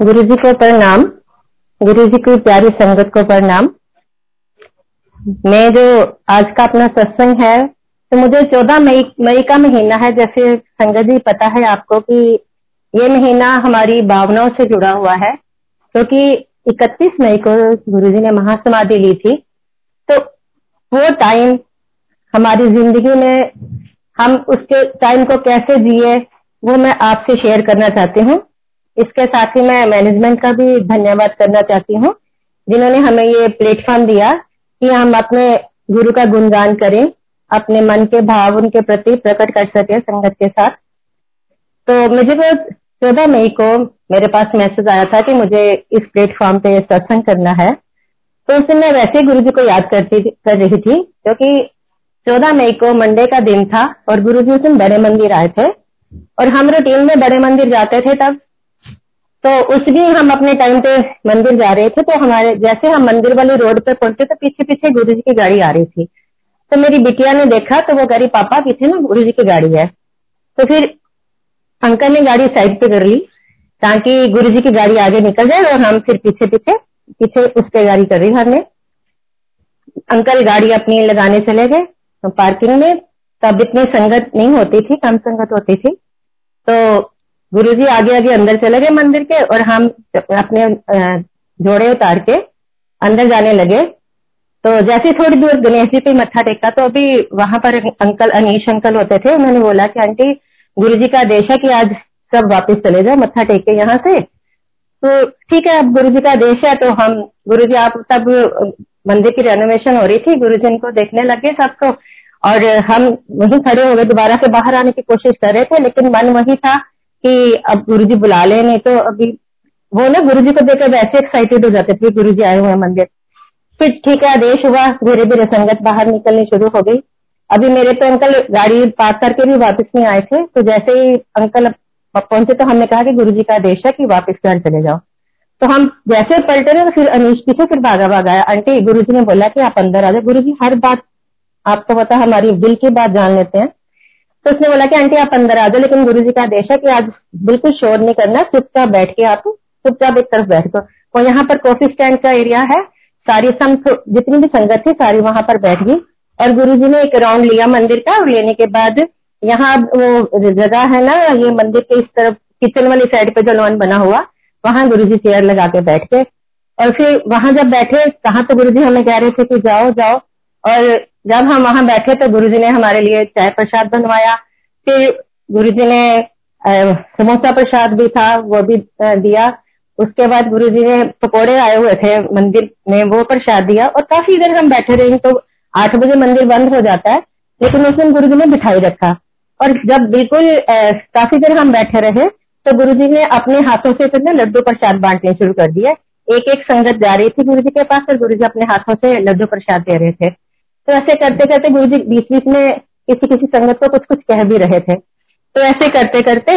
गुरु जी को प्रणाम। गुरु जी की प्यारी संगत को प्रणाम। मैं जो आज का अपना सत्संग है तो मुझे चौदह मई मई का महीना है, जैसे संगत जी पता है आपको कि ये महीना हमारी भावनाओं से जुड़ा हुआ है क्योंकि तो 31 मई को गुरु जी ने महासमाधि ली थी। तो वो टाइम हमारी ज़िंदगी में हम उसके टाइम को कैसे जिए, वो मैं आपसे शेयर करना चाहती हूँ। इसके साथ ही मैं मैनेजमेंट का भी धन्यवाद करना चाहती हूँ, जिन्होंने हमें ये प्लेटफॉर्म दिया कि हम अपने गुरु का गुणगान करें, अपने मन के भाव उनके प्रति प्रकट कर सके संगत के साथ। तो मुझे वो चौदह मई को मेरे पास मैसेज आया था कि मुझे इस प्लेटफॉर्म पे सत्संग करना है। तो उस दिन मैं वैसे गुरु जी को याद करती, कर रही थी, क्योंकि चौदह मई को मंडे का दिन था और गुरु जी उस दिन बड़े मंदिर आए थे। और हम रूटीन में बड़े मंदिर जाते थे तब तो उस दिन हम अपने टाइम पे मंदिर जा रहे थे। तो हमारे, जैसे हम मंदिर वाली रोड पे पहुँचे तो पीछे पीछे गुरु जी की गाड़ी आ रही थी। तो मेरी बिटिया ने देखा तो वो कह रही, पापा, पीछे ना गुरु जी की गाड़ी है। तो फिर अंकल ने गाड़ी साइड पे कर ली, ताकि गुरु जी की गाड़ी आगे निकल जाए और हम फिर पीछे पीछे पीछे उस पे गाड़ी कर हमने अंकल गाड़ी अपनी लगाने चले गए तो पार्किंग में। तब इतनी संगत नहीं होती थी, कम संगत होती थी। तो गुरु जी आगे आगे अंदर चले गए मंदिर के और हम अपने जोड़े उतार के अंदर जाने लगे। तो जैसे थोड़ी दूर गणेश जी पे मत्था टेका तो अभी वहाँ पर अंकल अनीश अंकल होते थे, उन्होंने बोला कि, आंटी गुरु जी का आदेश है कि आज सब वापस चले जाओ, मत्था टेक के यहाँ से। तो ठीक है, अब गुरु जी का आदेश है तो हम गुरु जी आप तब मंदिर की रेनोवेशन हो रही थी गुरु जी इनको देखने लगे सबको। और हम वहीं खड़े हो गए, दोबारा से बाहर आने की कोशिश कर रहे थे, लेकिन मन वही था कि अब गुरु जी बुला ले, नहीं तो अभी वो ना गुरु जी को देखकर वैसे एक्साइटेड हो जाते थे गुरु जी आए हुए मंदिर। फिर ठीक है, आदेश हुआ धीरे धीरे संगत बाहर निकलनी शुरू हो गई। अभी मेरे तो अंकल गाड़ी पार्क करके भी वापस नहीं आए थे तो जैसे ही अंकल पहुँचे तो हमने कहा कि गुरु जी का आदेश है कि वापस घर चले जाओ। तो हम जैसे पलटे रहे फिर अनिश पीछे फिर भागा भागा आया। आंटी गुरु जी ने बोला कि आप अंदर आ जाओ। गुरु जी हर बात आपको पता, हमारी दिल की बात जान लेते हैं। तो उसने बोला कि, आंटी, आप अंदर आ जाओ, लेकिन गुरु जी का आदेश है कि आज बिल्कुल शोर नहीं करना, चुपचाप बैठ के आप चुपचाप एक तरफ़ बैठ दो और यहाँ पर कॉफ़ी स्टैंड का एरिया है, सारी सम जितनी भी संगत थी, सारी वहाँ पर बैठ गई। और गुरु जी ने एक राउंड लिया मंदिर का, और लेने के बाद यहाँ वो जगह है ना, ये मंदिर के इस तरफ़ किचन वाली साइड पे जो लॉन बना हुआ, वहाँ गुरु जी चेयर लगा के बैठ गए। और फिर वहाँ जब बैठे कहा तो गुरु जी हमें कह रहे थे कि जाओ जाओ। और जब हम वहाँ बैठे तो गुरु जी ने हमारे लिए चाय प्रसाद बनवाया, फिर गुरु जी ने समोसा प्रसाद भी था, वो भी दिया। उसके बाद गुरु जी ने पकौड़े आए हुए थे मंदिर में, वो प्रसाद दिया और काफ़ी देर हम बैठे रहे तो आठ बजे मंदिर बंद हो जाता है, लेकिन उस दिन गुरु जी ने बिठाई रखा। और जब बिल्कुल काफ़ी देर हम बैठे रहे तो गुरु जी ने अपने हाथों से फिर लड्डू प्रसाद बांटने शुरू कर दिया। एक एक संगत जा रही थी गुरु जी के पास और गुरु जी अपने हाथों से लड्डू प्रसाद दे रहे थे। तो ऐसे करते करते गुरु जी बीच बीच में किसी किसी संगत को कुछ कुछ कह भी रहे थे। तो ऐसे करते करते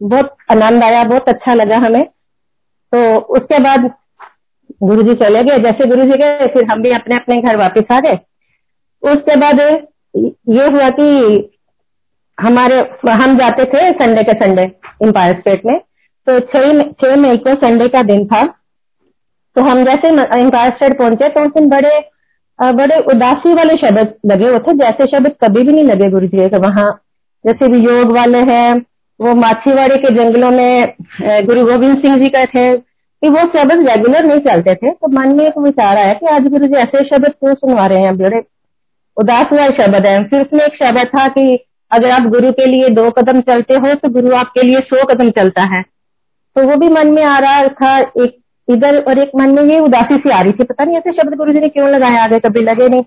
बहुत आनंद आया, बहुत अच्छा लगा हमें। तो उसके बाद गुरु जी चले गए। जैसे गुरु जी गए, फिर हम भी अपने अपने घर वापस आ गए। उसके बाद ये हुआ कि हमारे, हम जाते थे संडे के संडे एम्पायर स्टेट में। तो छह छह मई को संडे का दिन था। तो हम जैसे एम्पायर स्टेट पहुँचे तो उस दिन बड़े बड़े उदासी वाले शब्द लगे होते जैसे शब्द कभी भी नहीं लगे गुरु जी के वहाँ, जैसे भी योग वाले हैं, वो माछीवाड़ी के जंगलों में गुरु गोविंद सिंह जी का थे, कि वो शब्द रेगुलर नहीं चलते थे तो मन में एक विचार आया कि आज गुरु जी ऐसे शब्द क्यों सुनवा रहे हैं, बड़े उदास वाले शब्द है। फिर उसमें एक शब्द था कि अगर आप गुरु के लिए दो कदम चलते हो तो गुरु आपके लिए सौ कदम चलता है। तो वो भी मन में आ रहा था, एक इधर और एक मन में ये उदासी सी आ रही थी, पता नहीं ऐसे शब्द गुरु जी ने क्यों लगाया आगे, कभी लगे नहीं।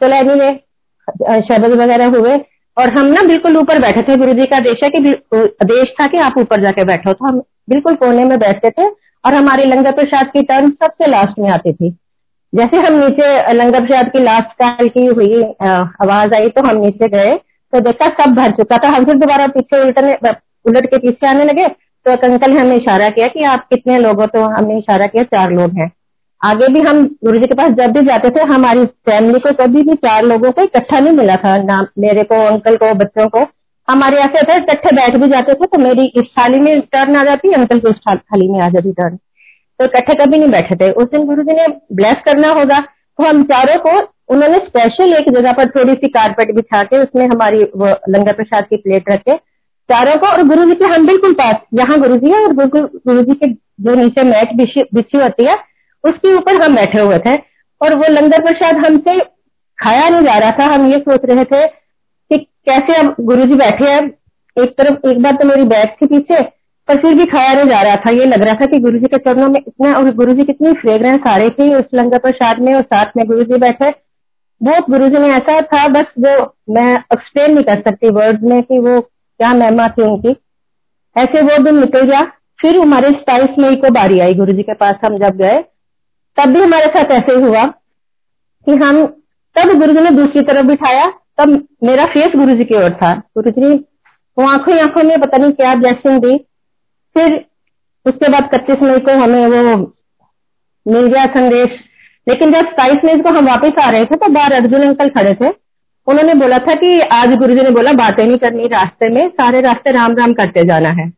चलो एनी वे शब्द वगैरह हुए। और हम ना बिल्कुल ऊपर बैठे थे गुरु जी का आदेश है कि आदेश था कि आप ऊपर जाके बैठो। तो हम बिल्कुल कोने में बैठते थे और हमारी लंगर प्रसाद की टर्म सबसे लास्ट में आती थी। जैसे हम नीचे लंगर प्रसाद की लास्ट काल की हुई आवाज़ आई तो हम नीचे गए। तो देखा सब भर चुका था। हम फिर दोबारा पीछे उल्टने, उलट के पीछे आने लगे। तो एक अंकल ने हमें इशारा किया कि आप कितने लोग हो तो हमने इशारा किया चार लोग हैं। आगे भी हम गुरु जी के पास जब भी जाते थे, हमारी फैमिली को कभी भी चार लोगों को इकट्ठा नहीं मिला था। ना मेरे को, अंकल को, बच्चों को। हमारे ऐसे है इकट्ठे बैठ भी जाते थे तो मेरी इस थाली में टर्न आ जाती, अंकल की उस थाली में आ जाती टर्न तो इकट्ठे कभी नहीं बैठे थे। उस दिन गुरु जी ने ब्लेस करना होगा तो हम चारों को, उन्होंने स्पेशल एक जगह पर थोड़ी सी कारपेट बिछा के, उसमें हमारी लंगर प्रसाद की प्लेट रखे चारों को और गुरु जी के हम बिल्कुल पास, यहाँ गुरु जी है और गुरु जी के जो नीचे मैट बिछी होती है, उसके ऊपर हम बैठे हुए थे। और वो लंगर प्रसाद हमसे खाया नहीं जा रहा था, हम ये सोच रहे थे कि कैसे अब गुरु जी बैठे हैं, एक तरफ़, एक बार तो मेरी बैठ थी पीछे, पर फिर भी खाया नहीं जा रहा था। ये लग रहा था कि गुरु जी के चरणों में इतना, और गुरु जी कितनी फ्रेग्रेंस आ रही थी उस लंगर प्रसाद में, और साथ में गुरु जी बैठे। बहुत गुरु जी ने ऐसा था, बस जो मैं एक्सप्लेन नहीं कर सकती वर्ड में कि वो क्या महिमा थी उनकी ऐसे वो दिन निकल गया, फिर हमारे सताइस मई को बारी आई गुरु जी के पास, हम जब गए, तब भी हमारे साथ ऐसे ही हुआ कि हम, तब गुरु जी ने दूसरी तरफ़ बिठाया, तब मेरा फेस गुरु जी की ओर था। गुरु जी वो आँखों आँखों में पता नहीं क्या ब्लेसिंग दी। फिर उसके बाद कच्चीस मई को हमें वो मिल गया संदेश। लेकिन जब सताइस मई को हम वापस आ रहे थे तो बाहर अर्जुन अंकल खड़े थे। उन्होंने बोला था कि आज गुरु जी ने बोला, बातें नहीं करनी रास्ते में, सारे रास्ते राम राम करते जाना है।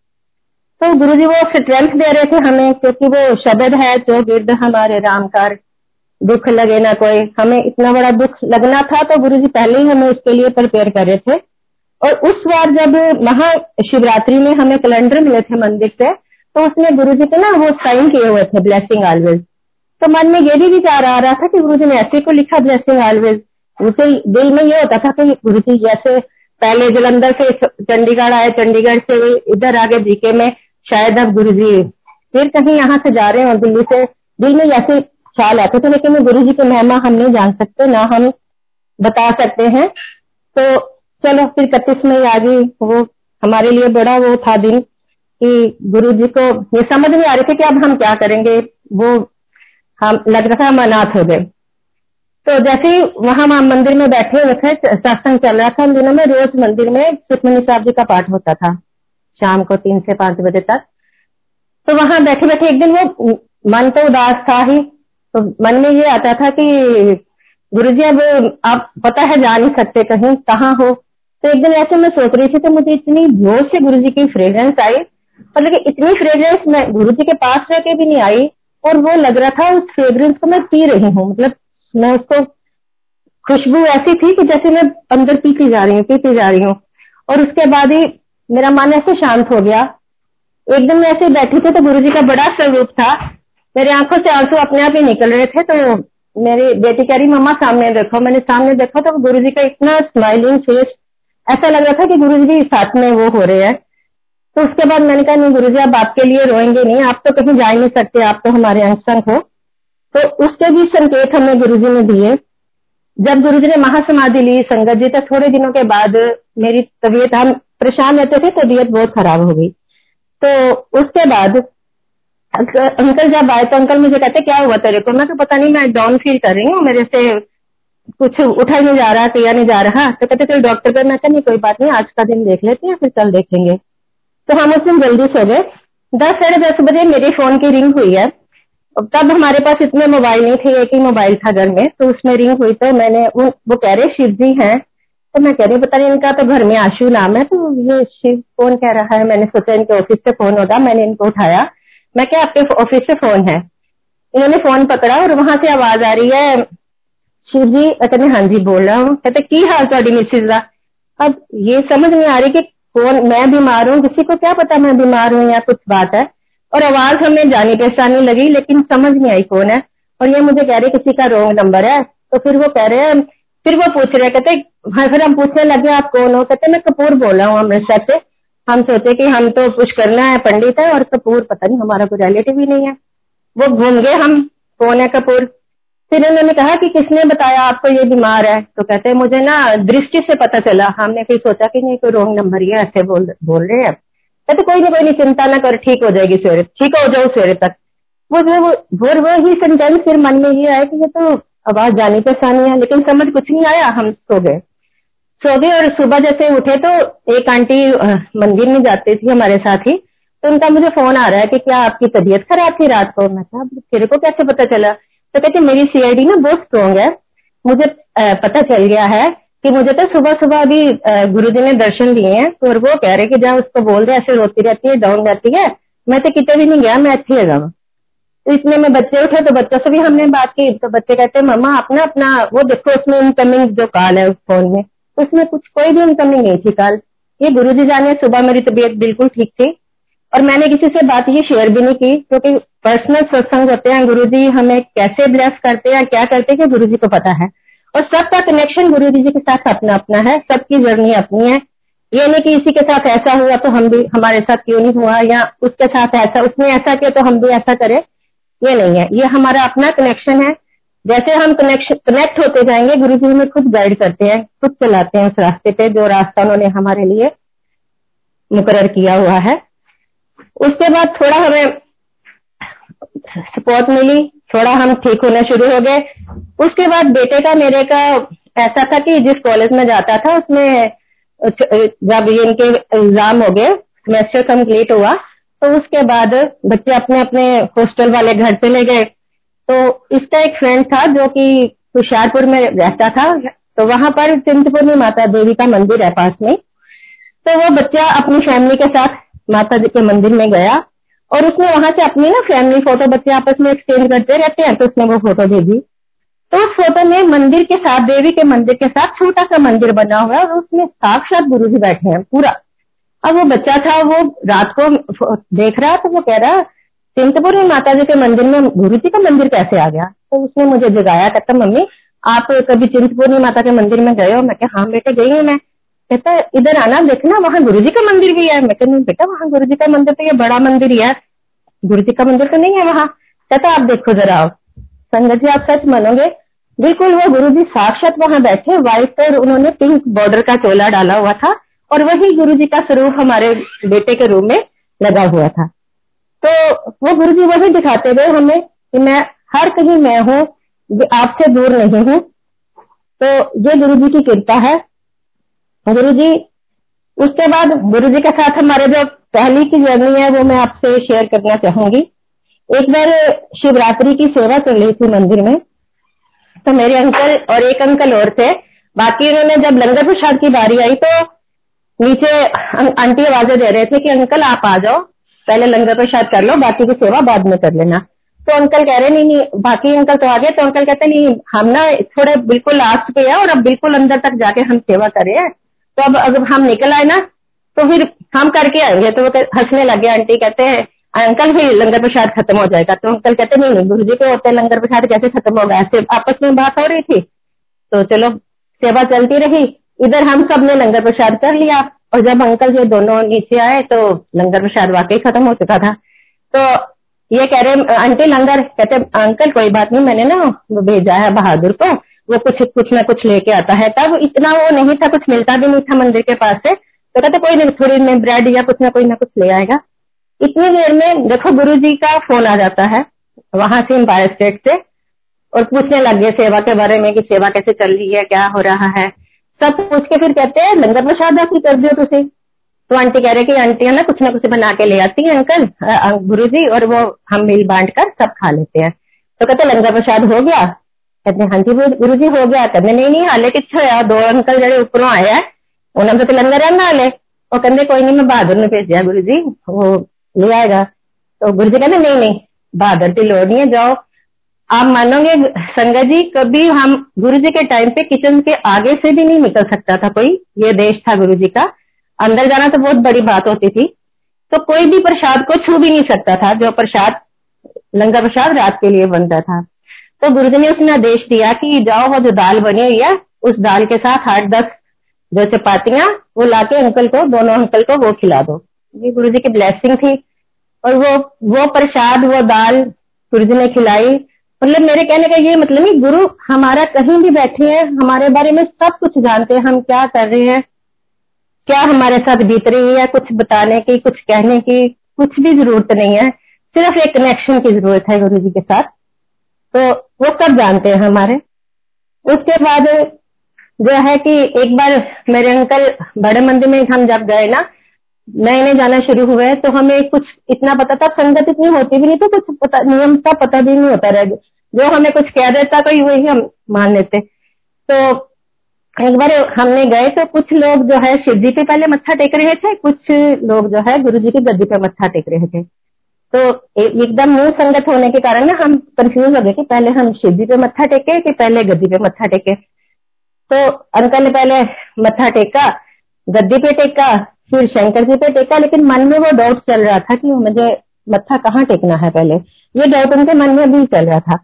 तो गुरु जी वो स्ट्रेंथ दे रहे थे हमें, क्योंकि वो शब्द है, जो गिर्द हमारे राम कर, दुख लगे ना कोई। हमें इतना बड़ा दुख लगना था तो गुरु पहले ही हमें उसके लिए प्रिपेयर कर रहे थे। और उस बार जब महाशिवरात्रि में हमें कैलेंडर मिले थे मंदिर से तो उसमें गुरु जी के ना वो साइन किए हुए थे ब्लेसिंग ऑलवेज तो मन में ये भी विचार आ रहा था कि गुरु जी ने ऐसे को लिखा ब्लेसिंग ऑलवेज उसे दिल में ये होता था कि गुरु जी, जैसे पहले जलंधर से चंडीगढ़ आए, चंडीगढ़ से इधर आगे जीके में, शायद अब गुरु जी फिर कहीं यहाँ से जा रहे हो, दिल्ली से, दिल में ऐसे ख्याल आते थे, लेकिन गुरु जी की महिमा हम नहीं जान सकते, ना हम बता सकते हैं। तो चलो, फिर इकतीस में आ गई, वो हमारे लिए बड़ा वो था दिन कि गुरु जी को ये समझ नहीं आ रही थी कि अब हम क्या करेंगे, वो हम, लग रहा था हम अनाथ हो गए। तो जैसे ही वहाँ मंदिर में बैठे हुए थे सत्संग चल रहा था उन दिनों में, रोज मंदिर में सुखमनी साहब जी का पाठ होता था, शाम को तीन से पाँच बजे तक। तो वहाँ बैठे बैठे एक दिन वो मन तो उदास था ही तो मन में ये आता था कि गुरु जी अब आप पता है जा नहीं सकते कहीं, कहाँ हो? तो एक दिन ऐसे मैं सोच रही थी तो मुझे इतनी ज़ोर से गुरु जी की फ्रेग्रेंस आई, और लेकिन इतनी फ्रेग्रेंस मैं गुरु जी के पास रह के भी नहीं आई, और वो लग रहा था उस फ्रेग्रेंस को मैं पी रही हूँ मतलब मैं उसको, खुशबू ऐसी थी कि जैसे मैं अंदर पीती जा रही हूँ, पीती जा रही हूँ। और उसके बाद ही मेरा मन ऐसे शांत हो गया। एक दिन मैं ऐसे बैठी थी तो गुरु जी का बड़ा स्वरूप था। मेरे आँखों से आँसू अपने आप ही निकल रहे थे तो मेरी बेटी कह रही, मम्मा, सामने देखो। मैंने सामने देखा तो गुरु जी का इतना स्माइलिंग फेस ऐसा लग रहा था कि गुरु जी साथ में वो हो रहे हैं। तो उसके बाद मैंने कहा, नहीं गुरु जी आप आपके लिए रोएँगे नहीं, आप तो कहीं जा ही नहीं सकते, आप तो हमारे अंशंग हो। तो उसके भी संकेत हमें गुरु जी ने दिए। जब गुरु जी ने महासमाधि ली, संगत जी तक थोड़े दिनों के बाद मेरी तबीयत, हम परेशान रहते थे, तबीयत बहुत खराब हो गई। तो उसके बाद अंकल जब आए तो अंकल मुझे कहते, क्या हुआ तेरे को? मैं तो पता नहीं, मैं डाउन फील कर रही हूँ, मेरे से कुछ उठा नहीं जा रहा किया नहीं जा रहा। तो कहते चल डॉक्टर पर मैं कहा, नहीं, कोई बात नहीं, आज का दिन देख लेते हैं, फिर कल देखेंगे। तो हम उस दिन जल्दी सो गए। दस साढ़े दस बजे मेरे फ़ोन की रिंग हुई है। तब हमारे पास इतने मोबाइल नहीं थे एक ही मोबाइल था घर में तो उसमें रिंग हुई तो मैंने वो, वो कह रहे शिव जी हैं। तो मैं कह रही पता नहीं इनका तो घर में आशु नाम है। तो ये शिव कौन कह रहा है? मैंने सोचा इनके ऑफ़िस से फ़ोन होगा मैंने इनको उठाया। मैं क्या आपके ऑफ़िस से फ़ोन है। इन्होंने फ़ोन पकड़ा और वहाँ से आवाज़ आ रही है शिव जी कहते हाँ जी बोल रहा हूँ। कहते की हाल थोड़ी मिसिज का अब ये समझ नहीं आ रही कि कौन मैं बीमार हूँ किसी को क्या पता मैं बीमार हूँ या कुछ बात है। और आवाज़ हमें जानी पहचानी लगी, लेकिन समझ नहीं आई कौन है। और ये मुझे कह रहे किसी का रोंग नंबर है। तो फिर वो कह रहे हैं, फिर वो पूछ रहे कहते हाँ फिर हम पूछने लगे, आप कौन हो? कहते मैं कपूर बोल रहा हूँ, अमृतसर से। हम सोचे कि हम तो कुछ करना है, पंडित है, और कपूर पता नहीं, हमारा कोई रिलेटिव ही नहीं है। वो घूम गए, हम, कौन है कपूर? फिर उन्होंने कहा कि किसने बताया आपको ये बीमार है? तो कहते मुझे ना दृष्टि से पता चला, हमने फिर सोचा कि नहीं, कोई रोंग नंबर है, ऐसे बोल बोल रहे हैं। कहते कोई नहीं कोई नहीं चिंता ना कर, ठीक हो जाएगी सवेरे, ठीक हो जाओ सवेरे तक। वो जो वो वो ही सेंटेंस फिर मन में ये आया कि ये तो आवाज़ जानी पहचानी है लेकिन समझ कुछ नहीं आया, हम सो गए। सो गए और सुबह जैसे उठे तो एक आंटी मंदिर में जाती थी हमारे साथ ही तो उनका मुझे फ़ोन आ रहा है कि क्या आपकी तबीयत खराब थी रात को? मैं कहा तेरे को कैसे पता चला? तो कहते, मेरी सीआईडी ना बहुत स्ट्रॉन्ग है। मुझे पता चल गया है कि मुझे तो सुबह सुबह अभी गुरु जी ने दर्शन दिए हैं और वो कह रहे कि जब उसको बोल रहे ऐसे रोती रहती है डाउन रहती है, मैं तो कितने भी नहीं गया, मैं अच्छी है। जाऊँ तो इसमें मैं बच्चे उठे तो बच्चों से भी हमने बात की तो बच्चे कहते हैं, मम्मा, अपना अपना, वो देखो उसमें इनकमिंग जो कॉल है उस फ़ोन में, उसमें कुछ, कोई भी इनकमिंग नहीं थी कॉल ये गुरु जी जाने, सुबह मेरी तबीयत बिल्कुल ठीक थी, और मैंने किसी से बात ये शेयर भी नहीं की, क्योंकि पर्सनल सत्संग होते हैं गुरु जी हमें कैसे ब्लेस करते हैं, क्या करते हैं गुरु जी को पता है। और सबका कनेक्शन गुरु जी के साथ अपना अपना है, सबकी जर्नी अपनी है। ये नहीं कि इसी के साथ ऐसा हुआ तो हम भी, हमारे साथ क्यों नहीं हुआ, या उसके साथ ऐसा, उसने ऐसा किया तो हम भी ऐसा करें। ये नहीं है। ये हमारा अपना कनेक्शन है। जैसे हम कनेक्शन कनेक्ट होते जाएँगे गुरु जी हमें खुद गाइड करते हैं, खुद चलाते हैं उस रास्ते पे, जो रास्ता उन्होंने हमारे लिए मुकर किया हुआ है। उसके बाद थोड़ा हमें सपोर्ट मिली, थोड़ा हम ठीक होना शुरू हो गए। उसके बाद बेटे का, मेरे का ऐसा था कि जिस कॉलेज में जाता था, उसमें, जब इनके एग्ज़ाम हो गए सेमेस्टर कंप्लीट हुआ तो उसके बाद बच्चे अपने अपने हॉस्टल वाले घर चले गए। तो इसका एक फ्रेंड था जो कि हुशियारपुर में रहता था। तो वहाँ पर चिंतपूर्णी माता देवी का मंदिर है पास में। तो वो बच्चा अपनी फैमिली के साथ माता जी के मंदिर में गया। और उसने वहाँ से अपनी ना फैमिली फ़ोटो बच्चे आपस में एक्सचेंज करते रहते हैं तो उसने वो फ़ोटो भेजी। तो उस फ़ोटो में मंदिर के साथ, देवी के मंदिर के साथ छोटा सा मंदिर बना हुआ है और उसमें साक्षात गुरु जी बैठे हैं पूरा। अब वो बच्चा था, वो रात को देख रहा तो वो कह रहा, चिंतपुर माता जी के मंदिर में, गुरु जी का मंदिर कैसे आ गया? तो उसने मुझे जगाया, कहता, मम्मी, आप कभी चिंतपूर्णी माता के मंदिर में गए हो? मैं क्या हाँ बेटे, गई हूँ मैं। कहता है, इधर आना, देखना, वहाँ गुरु जी का मंदिर भी है। मैं कहती बेटा, वहाँ गुरु जी का मंदिर तो ये बड़ा मंदिर ही है गुरु जी का मंदिर तो नहीं है वहाँ। कहता आप देखो जरा आओ। संगत जी, आप सच मानोगे? बिल्कुल, वो गुरु जी साक्षात वहाँ बैठे व्हाइट पर उन्होंने पिंक बॉर्डर का चोला डाला हुआ था और वही गुरु जी का स्वरूप हमारे बेटे के रूम में लगा हुआ था। तो वो गुरु जी वही दिखाते हुए हमें कि मैं, हर कहीं मैं हूँ आपसे दूर नहीं हूँ। तो ये गुरु जी की कृपा है। गुरु जी उसके बाद गुरु जी के साथ हमारे जो पहली की जर्नी है, वो मैं आपसे शेयर करना चाहूँगी। एक बार शिवरात्रि की सेवा चल रही थी मंदिर में तो मेरे अंकल और एक अंकल और थे। बाकी उन्होंने जब लंगर प्रसाद की बारी आई तो नीचे आंटी आवाज़ें दे रहे थे कि, अंकल, आप आ जाओ। पहले लंगर प्रसाद कर लो, बाकी की सेवा बाद में कर लेना। तो अंकल कह रहे, नहीं नहीं, बाकी अंकल तो आ गए। तो अंकल कहते, नहीं, हम ना थोड़े बिल्कुल लास्ट पे है और अब बिल्कुल अंदर तक जाके हम सेवा कर तो अब अगर हम निकल आए ना तो फिर हम करके आएँगे तो वो हंसने लगे, आंटी कहते हैं, अंकल फिर लंगर प्रसाद खत्म हो जाएगा। तो अंकल कहते, नहीं नहीं गुरु जी के होते लंगर प्रसाद कैसे खत्म होगा? ऐसे आपस में बात हो रही थी। तो चलो, सेवा चलती रही। इधर हम सबने लंगर प्रसाद कर लिया। और जब अंकल ये दोनों नीचे आए तो लंगर प्रसाद वाकई खत्म हो चुका था। तो ये कह रहे, आंटी, लंगर? कहते, अंकल, कोई बात नहीं, मैंने ना भेजा है बहादुर को। वो कुछ कुछ ना कुछ लेके आता है। तब इतना वो नहीं था, कुछ मिलता भी नहीं था मंदिर के पास से। तो कहते कोई नहीं, थोड़ी में ब्रेड या कुछ ना कोई ना कुछ ले आएगा। इतनी देर में देखो गुरु जी का फ़ोन आ जाता है, वहाँ से एम्पायर स्टेट से, और पूछने लग गए सेवा के बारे में कि सेवा कैसे चल रही है, क्या हो रहा है। सब पूछ के फिर कहते हैं, लंगर प्रसाद आप कर दियो तुम तो आंटी कह रहे कि, आंटी, है ना, कुछ ना कुछ बना के ले आती है, अंकल गुरु जी और वो हम मिल बांट कर सब खा लेते हैं। तो कहते, लंगर प्रसाद हो गया जी, गुरु जी, हो गया कहते नहीं नहीं, हाले किच्छे होया? दो अंकल जड़े उपरों आए हैं उन्होंने तो लंगर रहना हाले वो कहते कोई नहीं मैं बहादुर ने भेजा गुरु जी, वो ले आएगा। तो गुरु जी कहते नहीं नहीं, बहादुर की लोड़ नहीं है, जाओ। आप मानोगे, संगत जी, कभी हम गुरु जी के टाइम पे किचन के आगे से भी नहीं निकल सकता था कोई। ये देश था गुरु जी का। अंदर जाना तो बहुत बड़ी बात होती थी। तो कोई भी प्रसाद को छू भी नहीं सकता था, जो प्रसाद, लंगर प्रसाद रात के लिए बनता था। तो गुरु जी ने उसने आदेश दिया कि जाओ, वो जो दाल बनी हुई है, उस दाल के साथ आठ, दस जो चपातियाँ, वो लाके अंकल को, दोनों अंकल को वो खिला दो। ये गुरु जी की ब्लेसिंग थी। और वो वो प्रसाद, वो दाल गुरु जी ने खिलाई। मतलब मेरे कहने का ये मतलब नहीं, गुरु हमारा कहीं भी बैठे हैं, हमारे बारे में सब कुछ जानते हैं, हम क्या कर रहे हैं, क्या हमारे साथ बीत रही है कुछ बताने की, कुछ कहने की, कुछ भी ज़रूरत नहीं है। सिर्फ़ एक कनेक्शन की ज़रूरत है गुरु जी के साथ। तो वो सब जानते हैं हमारे। उसके बाद जो है कि एक बार मेरे अंकल बड़े मंदिर में हम जब गए ना, नए नए जाना शुरू हुए तो हमें कुछ इतना पता था, संगत इतनी होती भी नहीं तो कुछ पता, नियम का पता भी नहीं होता रह जो हमें कुछ कह देता कोई वही हम मान लेते। तो एक बार हमने गए तो कुछ लोग जो है शिव जी पे पहले मत्था टेक रहे थे, कुछ लोग जो है गुरु जी की गद्दी पे मत्था टेक रहे थे। तो एकदम मुँह संगत होने के कारण ना हम कंफ्यूज हो गए कि पहले हम शिव जी पे मत्था टेके कि पहले गद्दी पे मत्था टेके। तो अंकल ने पहले मत्था टेका, गद्दी पे टेका, फिर शंकर जी पे टेका, लेकिन मन में वो डाउट चल रहा था कि मुझे मत्था कहाँ टेकना है पहले। ये डाउट उनके मन में भी चल रहा था।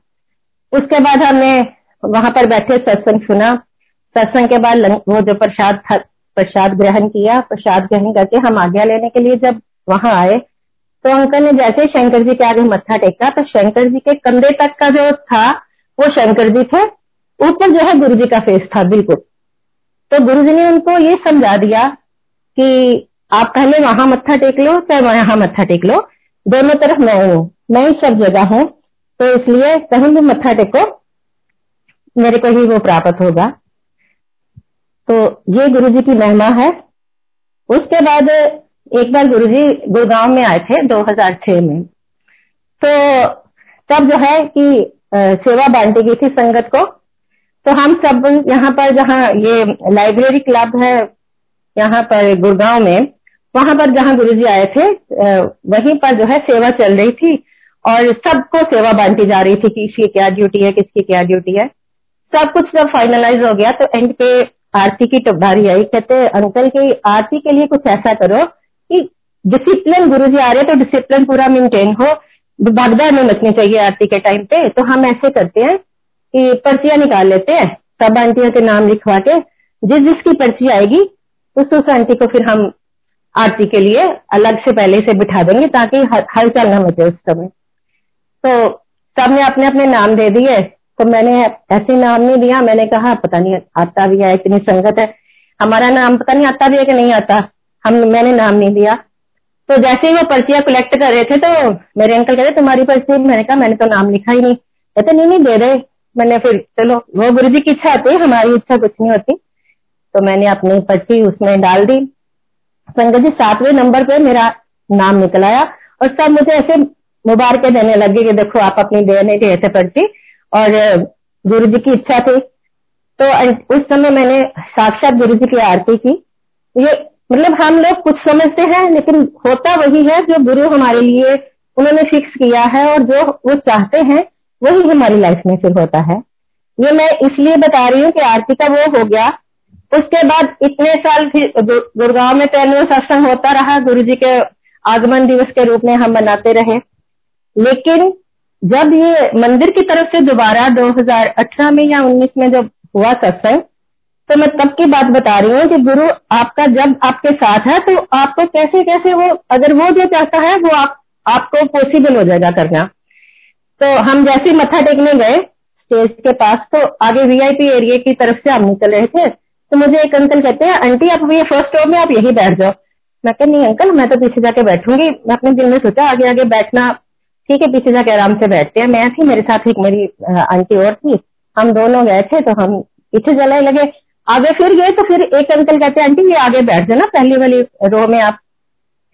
उसके बाद हमने वहाँ पर बैठे, सत्संग सुना। सत्संग के बाद वो जो प्रसाद था, प्रसाद ग्रहण किया, प्रसाद ग्रहण करके हम आज्ञा लेने के लिए जब वहाँ आए तो अंकल ने जैसे शंकर जी के आगे मत्था टेका तो शंकर जी के कंधे तक का जो था, वो शंकर जी थे, ऊपर जो है गुरु जी का फेस था, बिल्कुल। तो गुरु जी ने उनको ये समझा दिया कि आप पहले वहाँ मत्था टेक लो चाहे यहाँ मत्था टेक लो। दोनों तरफ़ मैं हूँ, मैं ही सब जगह हूँ। तो इसलिए कहीं भी मत्था टेको, मेरे को ही वो प्राप्त होगा। तो ये गुरु जी की महिमा है। उसके बाद एक बार गुरु जी गुड़गांव में आए थे 2006 में। तो तब जो है कि सेवा बांटी गई थी संगत को। तो हम सब यहाँ पर जहाँ ये लाइब्रेरी क्लब है, यहाँ पर गुड़गांव में, वहाँ पर जहाँ गुरु जी आए थे वहीं पर जो है सेवा चल रही थी और सबको सेवा बांटी जा रही थी कि इसकी क्या ड्यूटी है, किसकी क्या ड्यूटी है। सब कुछ जब फाइनलाइज हो गया तो एंड पे आरती की टुकधारी आई। कहते अंकल की आरती के लिए कुछ ऐसा करो कि डिसिप्लिन गुरु जी आ रहे तो डिसिप्लिन पूरा मेंटेन हो। भगदड़ नहीं मचनी चाहिए आरती के टाइम पे। तो हम ऐसे करते हैं कि पर्चियाँ निकाल लेते हैं, सब आंटियों के नाम लिखवा के। जिस जिसकी पर्ची आएगी, उस उस आंटी को फिर हम आरती के लिए अलग से पहले से बिठा देंगे, ताकि हलचल न मचे उस समय। तो सबने अपने अपने नाम दे दिए। तो मैंने ऐसे नाम नहीं दिया, मैंने कहा, पता नहीं, आता भी है, इतनी संगत है। हमारा नाम पता नहीं आता भी है कि नहीं आता? हम, मैंने नाम नहीं दिया तो जैसे ही वो पर्चियाँ कलेक्ट कर रहे थे तो मेरे अंकल कहते, तुम्हारी पर्ची? मैंने कहा, मैंने तो नाम लिखा ही नहीं। कहते, नहीं नहीं, दे रहे मैंने फिर, चलो, वो गुरु जी की इच्छा होती हमारी इच्छा कुछ नहीं होती। तो मैंने अपनी पर्ची उसमें डाल दी। संगत जी, सातवें नंबर पे मेरा नाम निकल आया और सब मुझे ऐसे मुबारकें देने लगे कि देखो, आप अपनी देने के ऐसे पर्ची और गुरु जी की इच्छा थी। तो उस समय मैंने साक्षात गुरु जी की आरती की। ये मतलब हम लोग कुछ समझते हैं, लेकिन होता वही है, जो गुरु हमारे लिए उन्होंने फिक्स किया है और जो वो चाहते हैं, वही हमारी लाइफ में फिर होता है। ये मैं इसलिए बता रही हूँ कि आरती का वो हो गया। उसके बाद इतने साल फिर गुड़गांव में एनुअल सत्संग होता रहा, गुरु जी के आगमन दिवस के रूप में हम मनाते रहे। लेकिन जब ये मंदिर की तरफ़ से दोबारा 2018 में या 19 में जब हुआ सत्संग तो मैं तब की बात बता रही हूँ कि गुरु आपका जब आपके साथ है तो आपको कैसे कैसे वो, अगर वो जो चाहता है, वो आप, आपको पॉसिबल हो जाएगा करना। तो हम जैसे मत्था टेकने गए स्टेज के पास तो आगे वीआईपी एरिया की तरफ़ से हम निकल रहे थे। तो मुझे एक अंकल कहते हैं, आंटी, आप ये फ़र्स्ट रो में आप यही बैठ जाओ। मैं कह, नहीं अंकल मैं तो पीछे जाके बैठूँगी। मैं अपने दिल में सोचा, आगे आगे बैठना ठीक है, पीछे जाके आराम से बैठते हैं। मैं थी, मेरे साथ एक मेरी आंटी और थी। हम दोनों गए थे तो हम पीछे जलाए लगे। आगे फिर गए तो फिर एक अंकल कहते हैं, आंटी, ये आगे बैठ जाना, पहली वाली रो में आप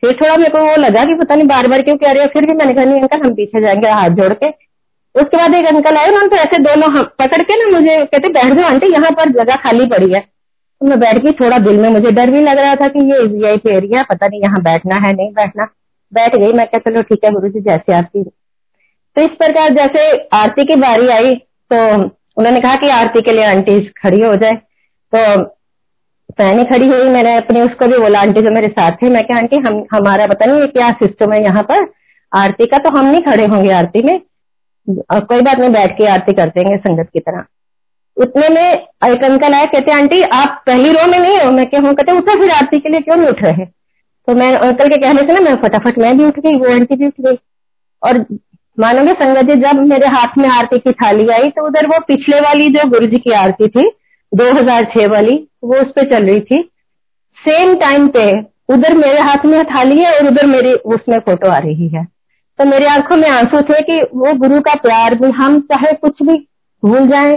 फिर थोड़ा मेरे को वो लगा कि पता नहीं बार बार क्यों कह रहे हैं, फिर भी मैंने कहा, नहीं अंकल हम पीछे जाएँगे, हाथ जोड़ के। उसके बाद एक अंकल आए, उन्होंने तो ऐसे दोनों पकड़ के ना मुझे, कहते, बैठ जाओ, आंटी, यहाँ पर जगह खाली पड़ी है। तो मैं बैठ गई, थोड़ा दिल में मुझे डर भी लग रहा था कि ये वीआईपी एरिया पता नहीं यहाँ बैठना है, नहीं बैठना। बैठ गई, मैं क्या चलो, ठीक है गुरु जी जैसे आपकी तो इस प्रकार जैसे आरती की बारी आई तो उन्होंने कहा कि आरती के लिए आंटी खड़ी हो जाए। तो मैंने खड़ी हुई मैंने अपने उसको भी बोला, आंटी जो मेरे साथ थे मैं क्या आंटी, हम, हमारा पता नहीं क्या सिस्टम है यहाँ पर। आरती का तो हम नहीं खड़े होंगे आरती में। कोई बात नहीं, बैठ के आरती कर देंगे संगत की तरह। उतने में एक अंकल आए, कहते, आंटी, आप पहली रो में नहीं हो? मैं क्या हूँ, कहते, उठा फिर आरती के लिए, क्यों नहीं उठ रहे? तो मैं अंकल के कहने से ना, मैं फटाफट, मैं भी उठ गई, वो आंटी भी उठ गई। और मानोगे, संगत जी, जब मेरे हाथ में आरती की थाली आई तो उधर वो पिछले वाली जो गुरु जी की आरती थी 2006 वाली, वो उस पर चल रही थी। सेम टाइम पे उधर मेरे हाथ में थाली है और उधर मेरी, उसमें फ़ोटो आ रही है। तो मेरी आँखों में आँसू थे कि वो गुरु का प्यार भी हम चाहे कुछ भी भूल जाए,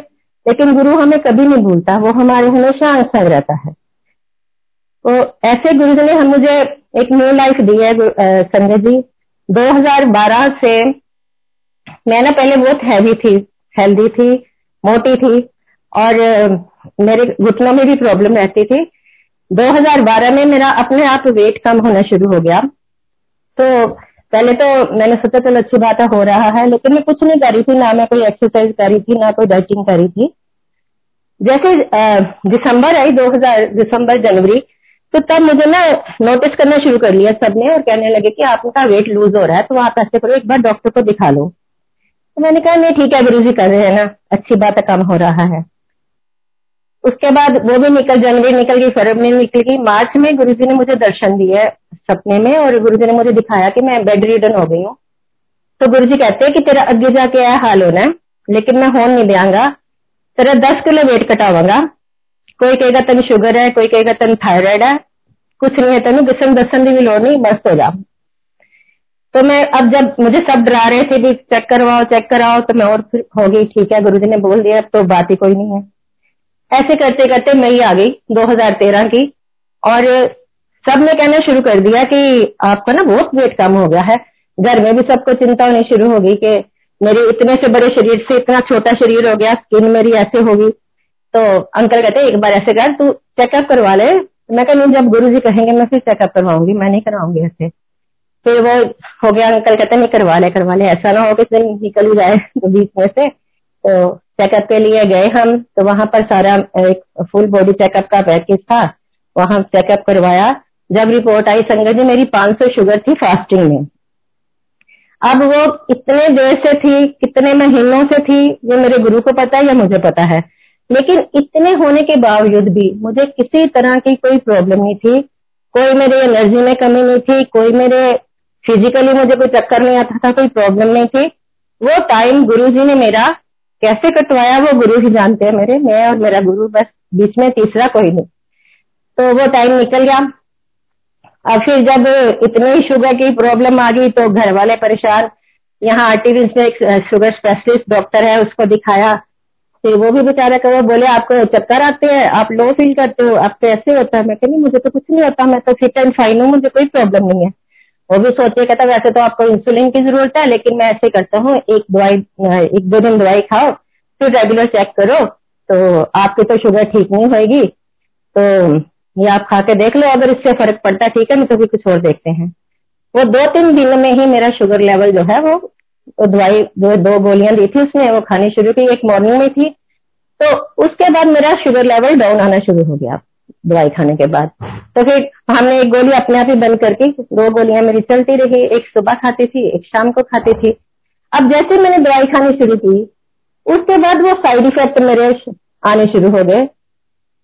लेकिन गुरु हमें कभी नहीं भूलता, वो हमारे हमेशा संग रहता है। तो ऐसे गुरु ने हम मुझे एक न्यू लाइफ दी है संजय जी। 2012 से मैं ना पहले बहुत हैवी थी हेल्दी थी, मोटी थी और मेरे, घुटनों में भी प्रॉब्लम रहती थी। 2012 में मेरा अपने आप वेट कम होना शुरू हो गया। तो पहले तो मैंने सोचा, चलो, अच्छी बात है रहा है, लेकिन मैं कुछ नहीं करी थी, ना मैं कोई एक्सरसाइज करी थी, ना कोई डाइटिंग करी थी। जैसे दिसंबर आई 2000 दिसंबर, जनवरी तो तब मुझे ना नोटिस करना शुरू कर लिया सबने और कहने लगे कि आपका वेट लूज हो रहा है तो आप ऐसे करो, एक बार डॉक्टर को दिखा लो। तो मैंने कहा, नहीं, ठीक है गुरु जी कर रहे हैं ना, अच्छी बात है, कम हो रहा है। उसके बाद वो भी निकल जनवरी निकल गई फरवरी निकल गई। मार्च में गुरु जी ने मुझे दर्शन दिया सपने में और गुरु जी ने मुझे दिखाया कि मैं बेड रिडन हो गई हूँ। तो गुरु जी कहते हैं कि तेरा अगे जाके यह हाल होना है, लेकिन मैं होन नहीं देंगा। तेरा दस किलो वेट कटावागा कोई कहेगा, तेन शुगर है, कोई कहेगा, तेन थायराइड है। कुछ नहीं है तेन दिसन दसन की भी लोड़ नहीं, बस हो जा। तो मैं अब जब मुझे सब डरा रहे थे भी चेक करवाओ, चेक कराओ तो मैं और फिर हो गई, ठीक है गुरु जी ने बोल दिया अब तो बात ही कोई नहीं है। ऐसे करते करते मई आ गई 2013 की। और सबने कहना शुरू कर दिया कि आपका ना बहुत वेट कम हो गया है। घर में भी सबको चिंता होनी शुरू हो गई कि मेरे इतने से बड़े शरीर से इतना छोटा शरीर हो गया स्किन मेरी ऐसे होगी। तो अंकल कहते, एक बार ऐसे कर, तू चेकअप करवा ले। मैं कह, नहीं, जब गुरु जी कहेंगे, मैं फिर चेकअप करवाऊँगी, मैं नहीं करवाऊँगी ऐसे। फिर वो हो गया, अंकल कहते, नहीं, करवा ले करवा ले, ऐसा ना हो कि दिन निकल ही जाए बीच में से। तो चेकअप के लिए गए हम तो वहाँ पर सारा एक फुल बॉडी चेकअप का पैकेज था। वहाँ चेकअप करवाया। जब रिपोर्ट आई, संगत जी, मेरी 500 शुगर थी फास्टिंग में। अब वो कितने देर से थी, कितने महीनों से थी, ये मेरे गुरु को पता है या मुझे पता है? लेकिन इतने होने के बावजूद भी मुझे किसी तरह की कोई प्रॉब्लम नहीं थी। कोई मेरे एनर्जी में कमी नहीं थी, कोई मेरे फिजिकली मुझे कोई चक्कर नहीं आता था, कोई प्रॉब्लम नहीं थी। वो टाइम गुरु जी ने मेरा कैसे कटवाया वो गुरु ही जानते हैं मेरे, मैं और मेरा गुरु बस बीच में तीसरा कोई नहीं। तो वो टाइम निकल गया। और फिर जब इतनी शुगर की प्रॉब्लम आ गई तो घर वाले परेशान। यहाँ आरटीवी में एक शुगर स्पेशलिस्ट डॉक्टर है, उसको दिखाया। फिर वो भी बेचारा कहो, बोले, आपको चक्कर आते हैं, आप लो फील करते हो आपको ऐसे होता है। मैं कहती मुझे तो कुछ नहीं होता, मैं तो फिट एंड फाइन हूँ, मुझे कोई प्रॉब्लम नहीं है। वो भी सोचे कहता वैसे तो आपको इंसुलिन की ज़रूरत है, लेकिन मैं ऐसे करता हूँ, एक दवाई, एक दो दिन दवाई खाओ, फिर रेगुलर चेक करो तो आपकी तो शुगर ठीक नहीं होगी तो ये आप खा के देख लो, अगर इससे फ़र्क पड़ता है, ठीक है नहीं तो फिर कुछ और देखते हैं। वो दो तीन दिन में ही मेरा शुगर लेवल जो है, वो दवाई जो दो गोलियाँ दी थी उसने, वो खानी शुरू की, एक मॉर्निंग में थी तो उसके बाद मेरा शुगर लेवल डाउन आना शुरू हो गया। दवाई खाने के बाद। तो फिर हमने एक गोली अपने आप ही बंद करके, दो गोलियाँ मेरी चलती रही, एक सुबह खाती थी, एक शाम को खाती थी। अब जैसे मैंने दवाई खानी शुरू की, उसके बाद वो साइड इफ़ेक्ट मेरे आने शुरू हो गए।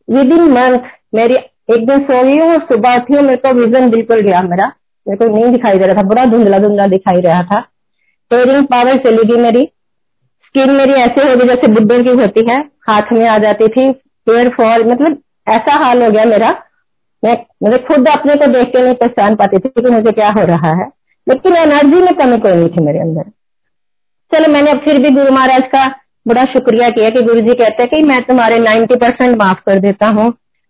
विद इन मंथ मेरी एक दिन सो गई हूँ सुबह उठी, मेरे को विजन बिल्कुल गया मेरा। मेरे को नहीं दिखाई दे रहा था बड़ा धुंधला धुंधला दिखाई रहा था। टेयरिंग पावर चली गई मेरी। स्किन मेरी ऐसे हो गई जैसे बुद्धों की होती है। हाथ में आ जाती थी हेयर फॉल मतलब ऐसा हाल हो गया मेरा। मैं, मुझे खुद अपने को देख के नहीं पहचान पाती थी कि मुझे क्या हो रहा है, लेकिन एनर्जी में कमी कोई नहीं थी मेरे अंदर। चलो, मैंने अब फिर भी गुरु महाराज का बड़ा शुक्रिया किया कि गुरु जी कहते हैं कि मैं तुम्हारे नाइन्टी परसेंट माफ़ कर देता हूँ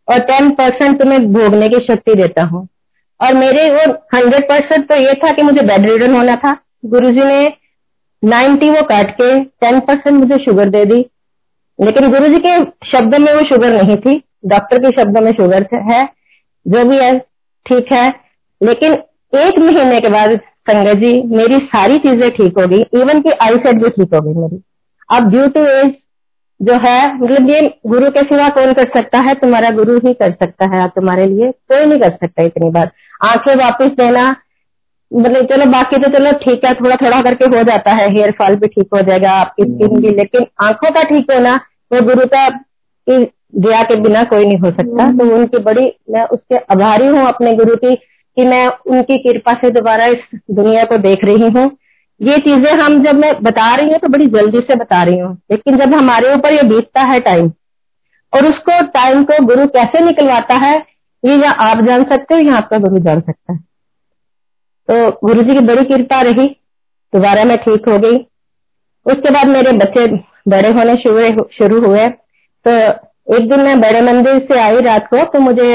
और टेन परसेंट तुम्हें भोगने की शक्ति देता हूँ। और मेरे वो हंड्रेड परसेंट तो ये था कि मुझे बेड रिडन होना था। गुरु जी ने नाइन्टी वो काट के टेन परसेंट मुझे शुगर दे दी। लेकिन गुरु जी के शब्द में वो शुगर नहीं थी। डॉक्टर के शब्दों में शुगर है जो भी है ठीक है। लेकिन एक महीने के बाद संगत जी मेरी सारी चीज़ें ठीक हो गई इवन की आई सेट भी ठीक हो गई मेरी। अब ड्यू टू एज जो है मतलब ये गुरु के सिवा कौन कर सकता है? तुम्हारा गुरु ही कर सकता है तुम्हारे लिए कोई नहीं कर सकता इतनी बार। आँखें वापस देना मतलब चलो बाकी तो चलो ठीक है थोड़ा थोड़ा करके हो जाता है हेयर फॉल भी ठीक हो जाएगा आपकी स्किन भी। लेकिन आँखों का ठीक होना वो गुरु का दया के बिना कोई नहीं हो सकता। तो उनकी बड़ी मैं उसके आभारी हूँ अपने गुरु की कि मैं उनकी कृपा से दोबारा इस दुनिया को देख रही हूँ। ये चीज़ें हम जब मैं बता रही हूँ तो बड़ी जल्दी से बता रही हूँ। लेकिन जब हमारे ऊपर ये बीतता है टाइम और उसको टाइम को गुरु कैसे निकलवाता है ये या आप जान सकते हो या आपका गुरु जान सकता है। तो गुरु जी की बड़ी कृपा रही दोबारा मैं ठीक हो गई। उसके बाद मेरे बच्चे बड़े होने शुरू हुए। तो एक दिन मैं बड़े मंदिर से आई रात को तो मुझे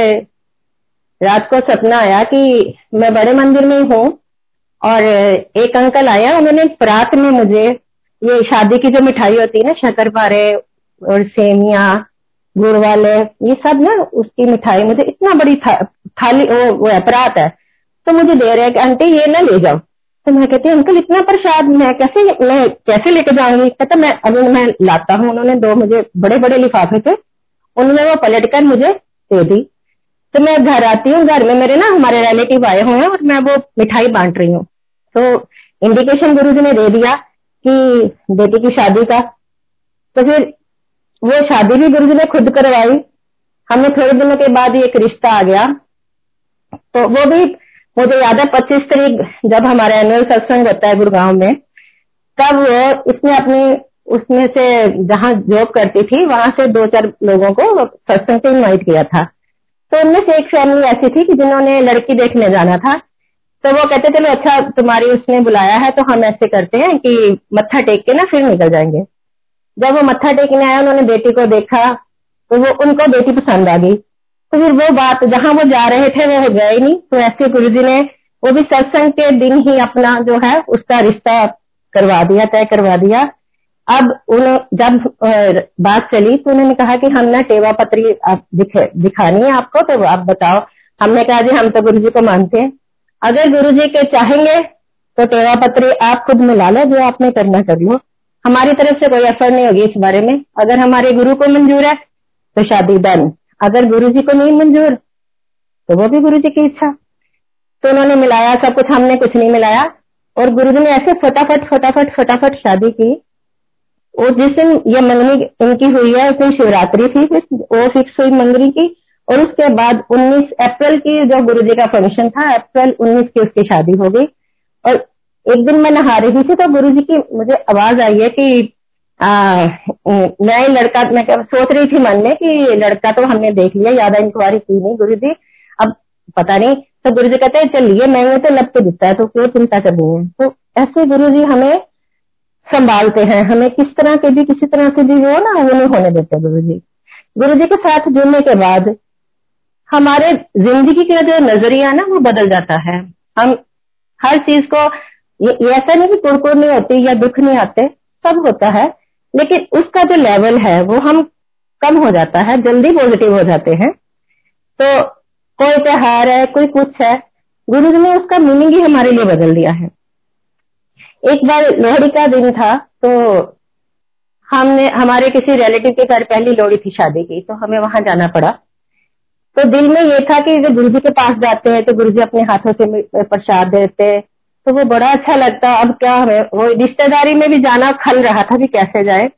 रात को सपना आया कि मैं बड़े मंदिर में हूँ और एक अंकल आया उन्होंने प्रात में मुझे ये शादी की जो मिठाई होती है ना शक्कर पारे और सेमिया गुड़ वाले ये सब ना उसकी मिठाई मुझे इतना बड़ी था, थाली वो, वो अपराध है। तो मुझे दे रहे कि आंटी ये ना ले जाओ। तो मैं कहती हूँ अंकल इतना प्रसाद मैं कैसे मैं कैसे लेके जाऊँगी? कहता मैं अभी मैं लाता हूँ। उन्होंने दो मुझे बड़े बड़े लिफाफे थे उन्होंने वो पलट कर मुझे दे दी। तो मैं घर आती हूँ, घर में मेरे ना हमारे रिलेटिव आए हुए हैं और मैं वो मिठाई बांट रही हूँ। तो इंडिकेशन गुरु जी ने दे दिया कि बेटी की शादी का। तो फिर वो शादी भी गुरु जी ने खुद करवाई। हमने थोड़े दिनों के बाद एक रिश्ता आ गया। तो वो भी, मुझे याद है, पच्चीस तारीख जब हमारा एनुअल सत्संग होता है गुड़गांव में, तब वो इसने अपनी उसमें से जहाँ जॉब करती थी, वहाँ से दो चार लोगों को सत्संग से इन्वाइट किया था। तो उनमें से एक फैमिली ऐसी थी कि जिन्होंने लड़की देखने जाना था। तो वो कहते, चलो अच्छा तुम्हारी उसने बुलाया है तो हम ऐसे करते हैं कि मत्था टेक के ना फिर निकल जाएँगे। जब वो मत्था टेकने आया उन्होंने बेटी को देखा तो वो, उनको बेटी पसंद आ गई। तो फिर वो बात, जहाँ वो जा रहे थे, वो गए नहीं। तो ऐसे गुरु जी ने, वो भी सत्संग के दिन ही अपना जो है, उसका रिश्ता करवा दिया, तय करवा दिया। अब जब बात चली तो उन्होंने कहा कि हम ना टेवा पत्री दिखे, दिखानी है आपको तो आप बताओ। हमने कहा जी, हम तो गुरु जी को मानते हैं। अगर गुरु जी के चाहेंगे तो टेवा पत्री आप खुद मिला लो जो आपने करना कर लो। हमारी तरफ़ से कोई असर नहीं होगी इस बारे में। अगर हमारे गुरु को मंजूर है तो शादी डन। अगर गुरु जी को नहीं मंजूर तो वो भी गुरु जी की इच्छा। तो उन्होंने मिलाया, सब कुछ हमने कुछ नहीं मिलाया। और गुरु जी ने ऐसे फटाफट फटाफट फटाफट शादी की और जिस दिन ये मंगनी इनकी हुई है उस दिन शिवरात्रि थी वो फिक्स हुई मंगनी की। और उसके बाद 19 अप्रैल की जो गुरु जी का फ़ंक्शन था अप्रैल 19 की उसकी शादी हो गई। और एक दिन मैं नहा रही थी तो गुरु जी की मुझे आवाज़ आई है कि आ, मैं लड़का मैं सोच रही थी मन में कि लड़का तो हमने देख लिया ज़्यादा इंक्वायरी की नहीं गुरु जी। अब पता नहीं तो गुरु जी कहते हैं चलिए मैं तो लब के दिखता है तो क्यों चिंता करनी है? तो ऐसे गुरु जी हमें संभालते हैं हमें किस तरह के भी किसी तरह से भी वो ना वो नहीं होने देते गुरु जी। गुरु जी के साथ जुड़ने के बाद हमारे ज़िंदगी का जो नज़रिया ना वो बदल जाता है। हम हर चीज़ को ये, ऐसा नहीं कि कुड़कुड़ नहीं होती या दुख नहीं आते सब होता है लेकिन उसका जो लेवल है वो हम कम हो जाता है जल्दी पॉजिटिव हो जाते हैं। तो कोई त्योहार है कोई कुछ है गुरु जी ने उसका मीनिंग ही हमारे लिए बदल दिया है। एक बार लोहड़ी का दिन था तो हमने, हमारे किसी रिलेटिव के घर पहली लोहड़ी थी शादी की तो हमें वहाँ जाना पड़ा। तो दिल में ये था कि जब गुरु जी के पास जाते हैं तो गुरु जी अपने हाथों से प्रसाद देते तो वो बड़ा अच्छा लगता। अब क्या हमें, वो रिश्तेदारी में भी जाना खल रहा था कि कैसे जाए।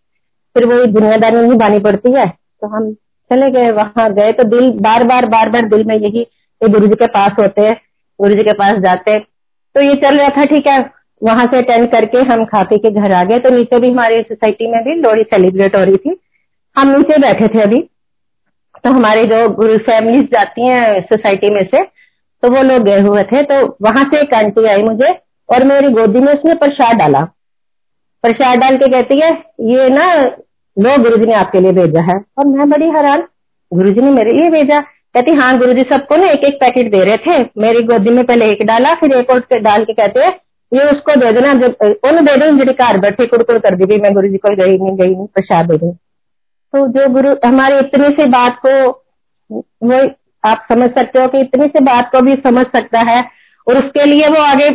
फिर वो दुनियादारी नहीं बानी पड़ती है तो हम चले गए, वहाँ गए। तो दिल, बार बार बार बार दिल में यही गुरु जी के पास होते हैं गुरु जी के पास जाते तो ये चल रहा था, ठीक है। वहाँ से अटेंड करके हम खा पी के घर आ गए। तो नीचे भी हमारी सोसाइटी में भी लोहड़ी सेलिब्रेट हो रही थी। हम नीचे बैठे थे अभी। तो हमारे जो गुरु फैमिलीज़ जाती हैं सोसाइटी में से तो वो लोग गए हुए थे। तो वहाँ से एक आंटी आई मुझे और मेरी गोदी में उसने प्रसाद डाला। प्रसाद डाल के कहती है, ये ना लो गुरु जी ने आपके लिए भेजा है। और मैं बड़ी हैरान गुरु जी ने मेरे लिए भेजा? कहती हाँ गुरु जी सबको ना एक एक पैकेट दे रहे थे। मेरी गोदी में पहले एक डाला, फिर एक और डाल के कहते हैं ये उसको दे देना ओनू दे दें जी घर बैठे कुड़कुड़ कर दी मैं गुरु जी को गई नहीं गई नहीं, प्रसाद दे दें। तो जो गुरु, हमारे इतनी से बात को वो आप समझ सकते हो कि इतने से बात को भी समझ सकता है, और उसके लिए वो आगे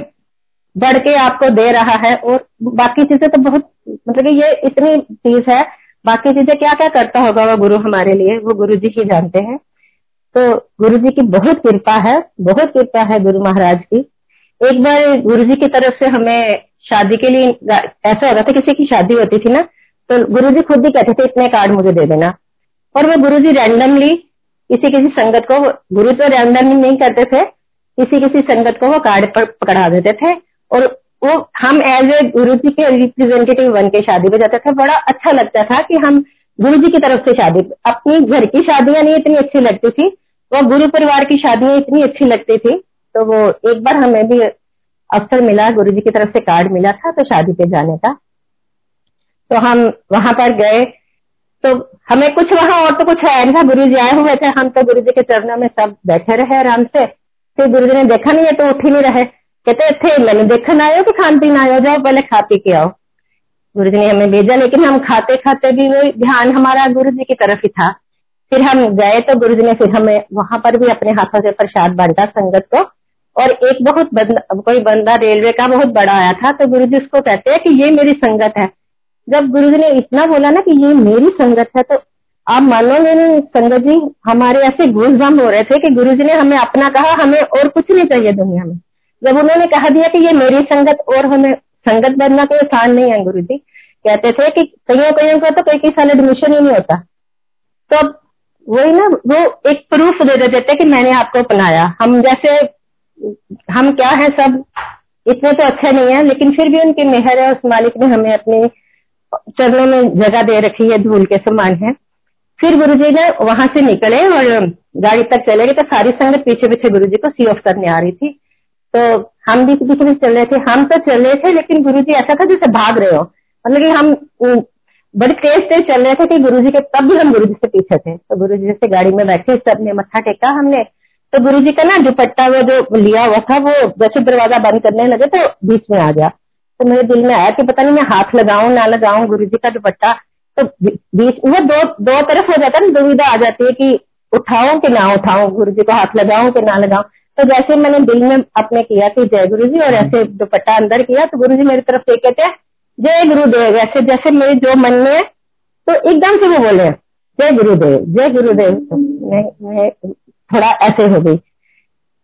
बढ़ के आपको दे रहा है, और बाकी चीज़ें तो बहुत मतलब कि ये इतनी चीज़ है, बाकी चीज़ें क्या क्या करता होगा वो गुरु हमारे लिए, वो गुरु जी ही जानते हैं। तो गुरु जी की बहुत कृपा है, बहुत कृपा है गुरु महाराज की। एक बार गुरु जी की तरफ़ से हमें शादी के लिए ऐसा होता था किसी की शादी होती थी ना तो गुरु जी खुद ही कहते थे, इतने कार्ड मुझे दे देना। और वो गुरु जी रैंडमली किसी किसी संगत को, गुरु तो रैंडमली नहीं करते थे, किसी किसी संगत को वो कार्ड पर पकड़ा देते थे। और वो, हम एज ए गुरु जी के रिप्रेजेंटेटिव बन के शादी में जाते थे। बड़ा अच्छा लगता था कि हम गुरु जी की तरफ़ से शादी, अपनी घर की शादियाँ नहीं इतनी अच्छी लगती थी, वो गुरु परिवार की शादियाँ इतनी अच्छी लगती थी। तो वो एक बार हमें भी अवसर मिला गुरु जी की तरफ़ से कार्ड मिला था तो शादी पे जाने का। तो हम वहाँ पर गए। तो हमें कुछ वहाँ और तो कुछ है था। गुरु जी आए हुए थे। हम तो गुरु जी के चरणों में सब बैठे रहे आराम से। फिर गुरु जी ने देखा नहीं है तो उठ ही नहीं रहे। कहते थे मैंने देखन आयो कि खान पीन आयो, जाओ पहले खा पी के आओ। गुरु जी ने हमें भेजा, लेकिन हम खाते खाते भी वही ध्यान हमारा गुरु जी की तरफ़ ही था। फिर हम गए तो गुरु जी ने फिर हमें वहाँ पर भी अपने हाथों से प्रसाद बांटा संगत को। और एक बहुत बंदा कोई बंदा रेलवे का बहुत बड़ा आया था तो गुरु जी उसको कहते हैं कि ये मेरी संगत है। जब गुरु जी ने इतना बोला ना कि ये मेरी संगत है तो आप मानोगे नहीं संगत जी, हमारे ऐसे घूसम हो रहे थे कि गुरु जी ने हमें अपना कहा, हमें और कुछ नहीं चाहिए दुनिया में। जब उन्होंने कहा दिया कि ये मेरी संगत और हमें संगत बनना कोई आसान नहीं है गुरु जी कहते थे कि कईयों कईयों का तो कई कई साल एडमिशन ही नहीं होता। तो वही ना, वो एक प्रूफ दे देते कि मैंने आपको अपनाया। हम जैसे हम क्या है सब? इतने तो अच्छे नहीं है, लेकिन फिर भी उनकी मेहर है, उस मालिक ने हमें अपने चरणों में जगह दे रखी है, धूल के समान है। फिर गुरु जी ने वहाँ से निकले और गाड़ी तक चले गए तो सारी संगत पीछे पीछे गुरु जी को सी ऑफ़ करने आ रही थी। तो हम भी पीछे पीछे चल रहे थे। हम तो चल रहे थे, लेकिन गुरु जी ऐसा था जैसे भाग रहे हो। मतलब कि हम बड़ी तेज तेज चल रहे थे कि गुरु जी के, तब भी हम गुरु जी से पीछे थे। तो गुरु जी से गाड़ी में बैठे, सबने मत्था टेका हमने। तो गुरु जी का ना दुपट्टा वो जो लिया हुआ था, वो जैसे दरवाज़ा बंद करने लगे तो बीच में आ गया। तो मेरे दिल में आया कि पता नहीं मैं हाथ लगाऊँ, ना लगाऊँ गुरु जी का दुपट्टा। तो बीच, वो दो दो तरफ़ हो जाता है ना दुविधा आ जाती है कि उठाऊं कि ना उठाऊं गुरु जी को हाथ लगाऊँ कि ना लगाऊँ। तो जैसे मैंने दिल में अपने किया कि जय गुरु जी और ऐसे दुपट्टा अंदर किया तो गुरु जी मेरी तरफ़ देख कहते हैं, जय गुरुदेव। ऐसे, जैसे मेरे जो मन में है तो एकदम से वो बोले, जय गुरुदेव जय गुरुदेव। तो थोड़ा ऐसे हो गई।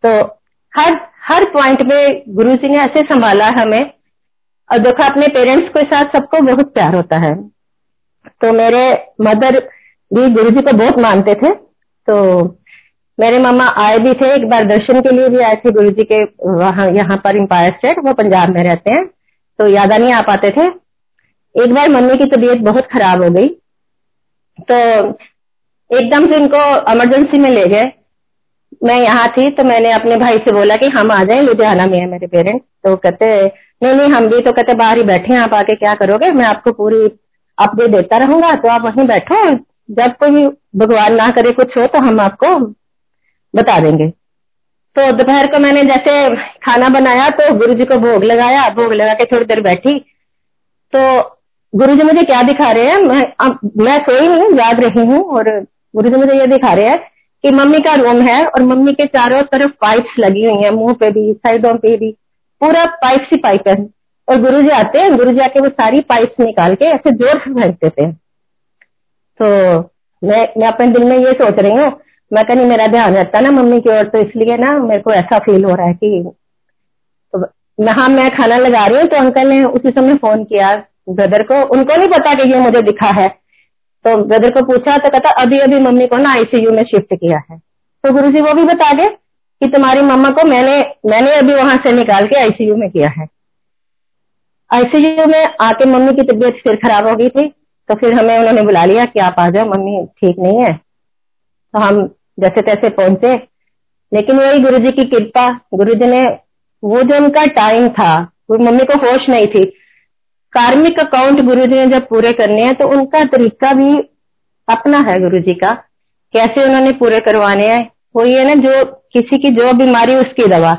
तो हर हर पॉइंट में गुरु जी ने ऐसे संभाला हमें। और देखो, अपने पेरेंट्स के साथ सबको बहुत प्यार होता है। तो मेरे मदर भी गुरु जी को बहुत मानते थे। तो मेरे मामा आए भी थे, एक बार दर्शन के लिए भी आए थे गुरु जी के वहाँ, यहाँ पर इम्पायर स्टेट वो पंजाब में रहते हैं। तो यादा नहीं आ पाते थे। एक बार मम्मी की तबीयत बहुत खराब हो गई। तो एकदम से उनको इमरजेंसी में ले गए। मैं यहाँ थी तो मैंने अपने भाई से बोला कि हम आ जाए, लुधियाना में है मेरे पेरेंट्स तो कहते, नहीं नहीं, हम भी तो कहते बाहर ही बैठे हैं, आप आके क्या करोगे? मैं आपको पूरी अपडेट देता रहूँगा तो आप वहीं बैठो। जब कोई भगवान ना करे कुछ हो तो हम आपको बता देंगे। तो दोपहर को मैंने जैसे खाना बनाया तो गुरु जी को भोग लगाया। भोग लगा के थोड़ी देर बैठी। तो गुरु जी मुझे क्या दिखा रहे हैं? मैं मैं सोई नहीं जाग रही हूँ और गुरु जी मुझे ये दिखा रहे हैं कि मम्मी का रूम है और मम्मी के चारों तरफ़ पाइप्स लगी हुई है, मुँह पे भी, साइडों पे भी, पूरा पाइप ही पाइप है। और गुरु जी आते हैं गुरु जी आके वो सारी पाइप्स निकाल के ऐसे ज़ोर से फेंक देते हैं। तो मैं मैं अपने दिल में ये सोच रही हूँ, मैं कहीं मेरा ध्यान रहता ना मम्मी की ओर तो इसलिए ना मेरे को ऐसा फील हो रहा है कि तो हाँ मैं खाना लगा रही हूँ तो अंकल ने उसी समय फ़ोन किया ब्रदर को। उनको नहीं पता कि ये मुझे दिखा है। तो ब्रदर को पूछा तो कहता अभी अभी मम्मी को ना आईसीयू में शिफ्ट किया है। तो गुरु जी वो भी बता गए कि तुम्हारी मम्मा को मैंने मैंने अभी वहाँ से निकाल के आईसीयू में किया है। आईसीयू में आके मम्मी की तबीयत फिर खराब हो गई थी तो फिर हमें उन्होंने बुला लिया कि आप आ जाओ, मम्मी ठीक नहीं है। तो हम जैसे तैसे पहुँचे। लेकिन वही गुरु जी की कृपा, गुरु जी ने, वो जो उनका टाइम था, वो मम्मी को होश नहीं थी। कार्मिक अकाउंट गुरु जी ने जब पूरे करने हैं तो उनका तरीका भी अपना है गुरु जी का, कैसे उन्होंने पूरे करवाने हैं। वो ये ना, जो किसी की जो बीमारी, उसकी दवा,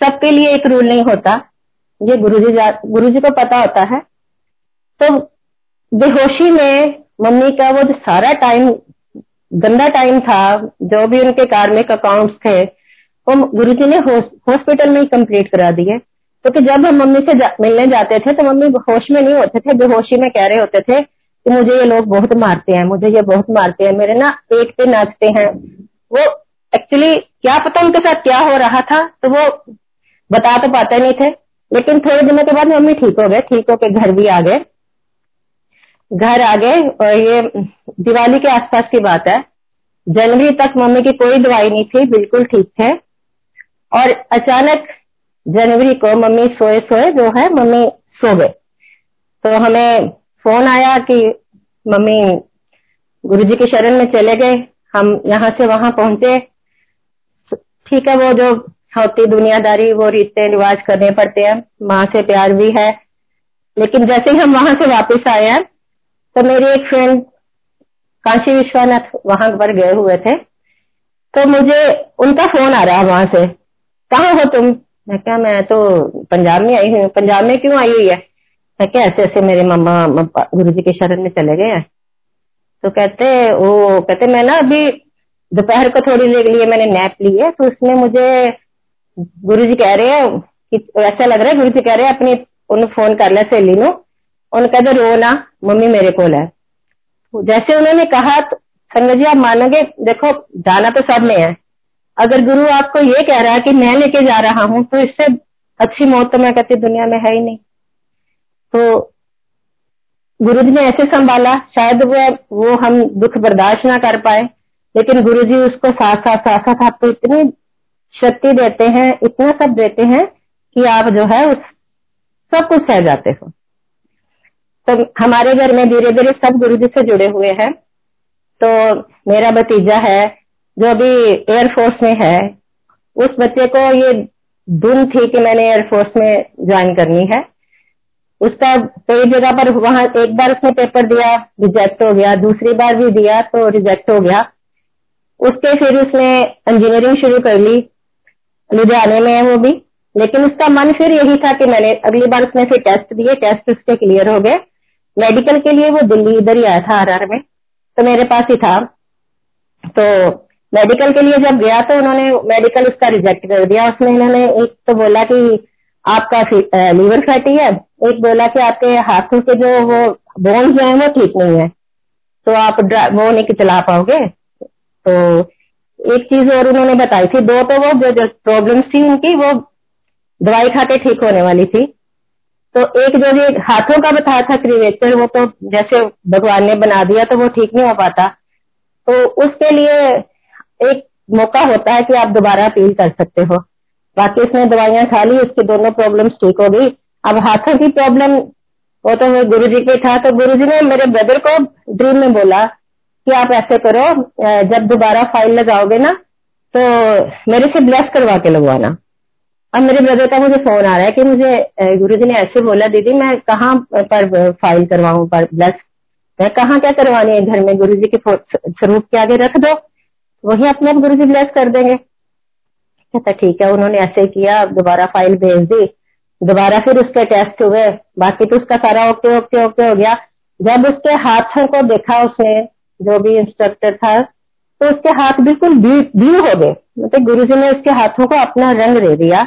सबके लिए एक रूल नहीं होता। ये गुरु जी गुरु जी को पता होता है। तो बेहोशी में मम्मी का वो जो सारा टाइम गंदा टाइम था, जो भी उनके कार्मिक अकाउंट्स थे, वो गुरु जी ने हॉस्पिटल में ही कंप्लीट करा दिए। क्योंकि तो जब हम मम्मी से जा, मिलने जाते थे तो मम्मी होश में नहीं होते थे बेहोशी में कह रहे होते थे कि मुझे ये लोग बहुत मारते हैं मुझे ये बहुत मारते हैं मेरे ना पेट पे नाचते हैं। वो एक्चुअली क्या पता उनके साथ क्या हो रहा था तो वो बता तो पाते नहीं थे। लेकिन थोड़े दिनों के बाद मम्मी ठीक हो गए ठीक होके घर भी आ गए। घर आ गए और ये दिवाली के आसपास की बात है। जनवरी तक मम्मी की कोई दवाई नहीं थी बिल्कुल ठीक थे। और अचानक जनवरी को मम्मी सोए सोए जो है मम्मी सो गए। तो हमें फ़ोन आया कि मम्मी गुरुजी की शरण में चले गए, हम यहाँ से वहाँ पहुँचे। ठीक है, वो जो होती दुनियादारी, वो रीते रिवाज करने पड़ते हैं। माँ से प्यार भी है। लेकिन जैसे ही हम वहाँ से वापस आए हैं तो मेरी एक फ्रेंड काशी विश्वनाथ वहाँ पर गए हुए थे। तो मुझे उनका फ़ोन आ रहा है वहाँ से। कहा हो तुम? मैं क्या मैं तो पंजाब में आई हूँ। पंजाब में क्यों आई हुई है? मैं क्या ऐसे ऐसे मेरे मम्मा गुरु जी के शरण में चले गए हैं। तो कहते, वो कहते, मैं ना अभी दोपहर को थोड़ी देर लिए मैंने नैप ली है तो उसमें मुझे गुरु जी कह रहे हैं कि, ऐसा लग रहा है गुरु जी कह रहे हैं, अपनी उन्हें फ़ोन कर लिया सहेली नो। कहते रो ना, मम्मी मेरे को है। तो जैसे उन्होंने कहा तो संगत जी, आप मानोगे, देखो, जाना तो सब में है। अगर गुरु आपको ये कह रहा है कि मैं लेके जा रहा हूँ तो इससे अच्छी मौत तो मैं कहती दुनिया में है ही नहीं। तो गुरु जी ने ऐसे संभाला, शायद वो वो हम दुख बर्दाश्त ना कर पाए, लेकिन गुरु जी उसको साथ साथ साथ साथ आपको इतनी शक्ति देते हैं, इतना सब देते हैं कि आप जो है उस सब कुछ सह जाते हो। तो हमारे घर में धीरे धीरे सब गुरु जी से जुड़े हुए हैं। तो मेरा भतीजा है जो अभी एयरफोर्स में है, उस बच्चे को ये धुन थी कि मैंने एयरफोर्स में ज्वाइन करनी है। उसका कई जगह पर वहाँ एक बार उसने पेपर दिया रिजेक्ट हो गया, दूसरी बार भी दिया तो रिजेक्ट हो गया। उसके फिर उसने इंजीनियरिंग शुरू कर ली, लुधियाने में है वो भी। लेकिन उसका मन फिर यही था कि मैंने अगली बार उसने फिर टेस्ट दिए टेस्ट उसके क्लियर हो गए। मेडिकल के लिए वो दिल्ली इधर ही आया था आर में तो मेरे पास ही था। तो मेडिकल के लिए जब गया तो उन्होंने मेडिकल उसका रिजेक्ट कर दिया। उसमें इन्होंने एक तो बोला कि आपका लीवर फैटी है। एक बोला कि आपके हाथों के जो वो बोन्स जो है वो ठीक नहीं है। तो आप वो नहीं चला पाओगे। तो एक चीज़ और उन्होंने बताई थी। दो तो वो जो जो प्रॉब्लम थी उनकी, वो दवाई खा के ठीक होने वाली थी। तो एक जो ये हाथों का बताया था क्रिवेचर वो तो जैसे भगवान ने बना दिया तो वो ठीक नहीं हो पाता। तो उसके लिए एक मौका होता है कि आप दोबारा अपील कर सकते हो। बाकी उसने दवाइयाँ खा ली उसकी दोनों प्रॉब्लम ठीक हो गई। अब हाथों की प्रॉब्लम वो तो गुरु जी के था तो गुरु जी ने मेरे ब्रदर को ड्रीम में बोला कि आप ऐसे करो जब दोबारा फ़ाइल लगाओगे ना तो मेरे से ब्लेस करवा के लगवाना। अब मेरे ब्रदर का मुझे फ़ोन आ रहा है कि मुझे गुरु जी ने ऐसे बोला, दीदी, मैं कहाँ पर फ़ाइल करवाऊं पर ब्लेस मैं कहाँ क्या करवानी है? घर में गुरु जी के स्वरूप के आगे रख दो। वही अपने आप गुरु जी ब्लेस कर देंगे। कहता ठीक है, उन्होंने ऐसे किया, दोबारा फ़ाइल भेज दी, दोबारा फिर उसके टेस्ट हुए, बाकी तो उसका सारा ओके ओके ओके हो गया। जब उसके हाथों को देखा उसने, जो भी इंस्ट्रक्टर था तो उसके हाथ बिल्कुल ब्लू हो गए। मतलब गुरु जी ने उसके हाथों को अपना रंग दे दिया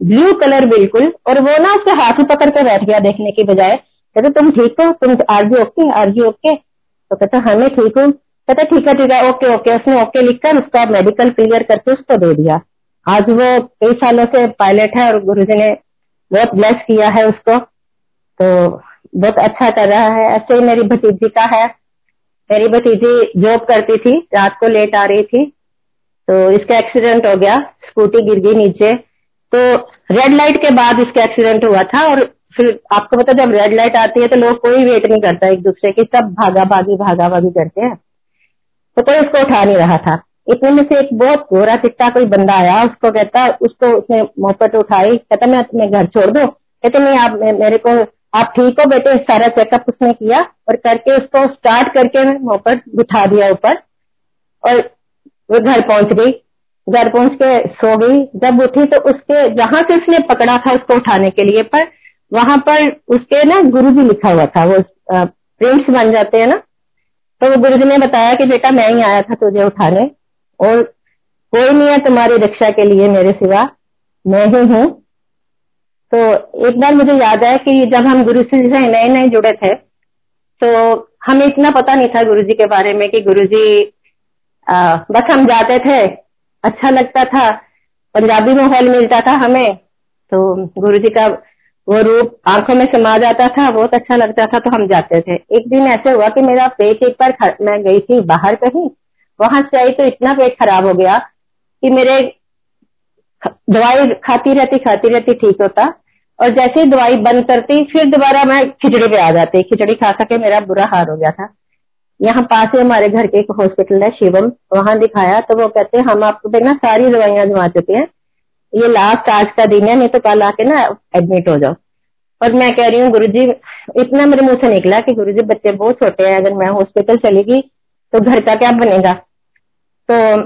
ब्लू कलर बिल्कुल, और वो ना उसके हाथ पकड़ कर बैठ गया देखने की बजाय, कहते, तुम ठीक हो? तुम आरजी ओके आरजी ओके तो कहते हाँ मैं ठीक हूँ। कहते, ठीक है ठीक है, ओके ओके। उसने ओके लिखकर उसका मेडिकल क्लियर करके उसको दे दिया। आज वो कई सालों से पायलट है और गुरु जी ने बहुत ब्लेस किया है उसको। तो बहुत अच्छा कर रहा है। ऐसे ही मेरी भतीजी का है। मेरी भतीजी जॉब करती थी, रात को लेट आ रही थी। तो इसका एक्सीडेंट हो गया स्कूटी गिर गई नीचे। तो रेड लाइट के बाद इसका एक्सीडेंट हुआ था और फिर आपको पता जब रेड लाइट आती है तो लोग कोई वेट नहीं करता एक दूसरे की, सब भागा भागी भागा भागी करते हैं। तो कोई उसको उठा नहीं रहा था। इतने में से एक बहुत गोरा चिट्टा कोई बंदा आया, उसको कहता, उसको उसने मोहब्बत उठाई, कहता, मैं तुम्हें घर छोड़ दो? कहते, नहीं, आप मेरे को, आप ठीक हो बेटे? सारा चेकअप उसने किया और करके उसको स्टार्ट करके मोहब्बत बिठा दिया ऊपर। और वो घर पहुँच गई। घर पहुँच के सो गई। जब उठी तो उसके, जहाँ से उसने पकड़ा था उसको उठाने के लिए, पर वहाँ पर उसके ना गुरु जी लिखा हुआ था। वो प्रिंट्स बन जाते हैं ना तो गुरु जी ने बताया कि बेटा मैं ही आया था, तुझे उठाने। और कोई नहीं है तुम्हारी रक्षा के लिए मेरे सिवा। मैं ही हूँ। तो एक बार मुझे याद है कि जब हम गुरु जी से नए नए जुड़े थे तो हमें इतना पता नहीं था गुरु जी के बारे में कि गुरु जी बस हम जाते थे। अच्छा लगता था। पंजाबी माहौल मिलता था हमें। तो गुरु जी का वो रूप आँखों में समा जाता था, बहुत अच्छा लगता था तो हम जाते थे। एक दिन ऐसे हुआ कि मेरा पेट एक बार मैं गई थी बाहर कहीं, वहाँ से आई तो इतना पेट खराब हो गया कि मेरे दवाई खाती रहती खाती रहती, ठीक होता। और जैसे ही दवाई बंद करती, फिर दोबारा मैं खिचड़ी पे आ जाती। खिचड़ी खा खा के मेरा बुरा हाल हो गया था। यहाँ पास ही हमारे घर के एक हॉस्पिटल है, शिवम। वहाँ दिखाया तो वो कहते हैं, हम आपको देखना, सारी दवाइयाँ जमा चुके हैं। ये लास्ट आज का दिन है, नहीं तो कल आके ना एडमिट हो जाओ। और मैं कह रही हूँ गुरु जी इतना मेरे मुँह से निकला कि गुरु जी बच्चे बहुत छोटे हैं, अगर मैं हॉस्पिटल चली गई तो घर का क्या बनेगा? तो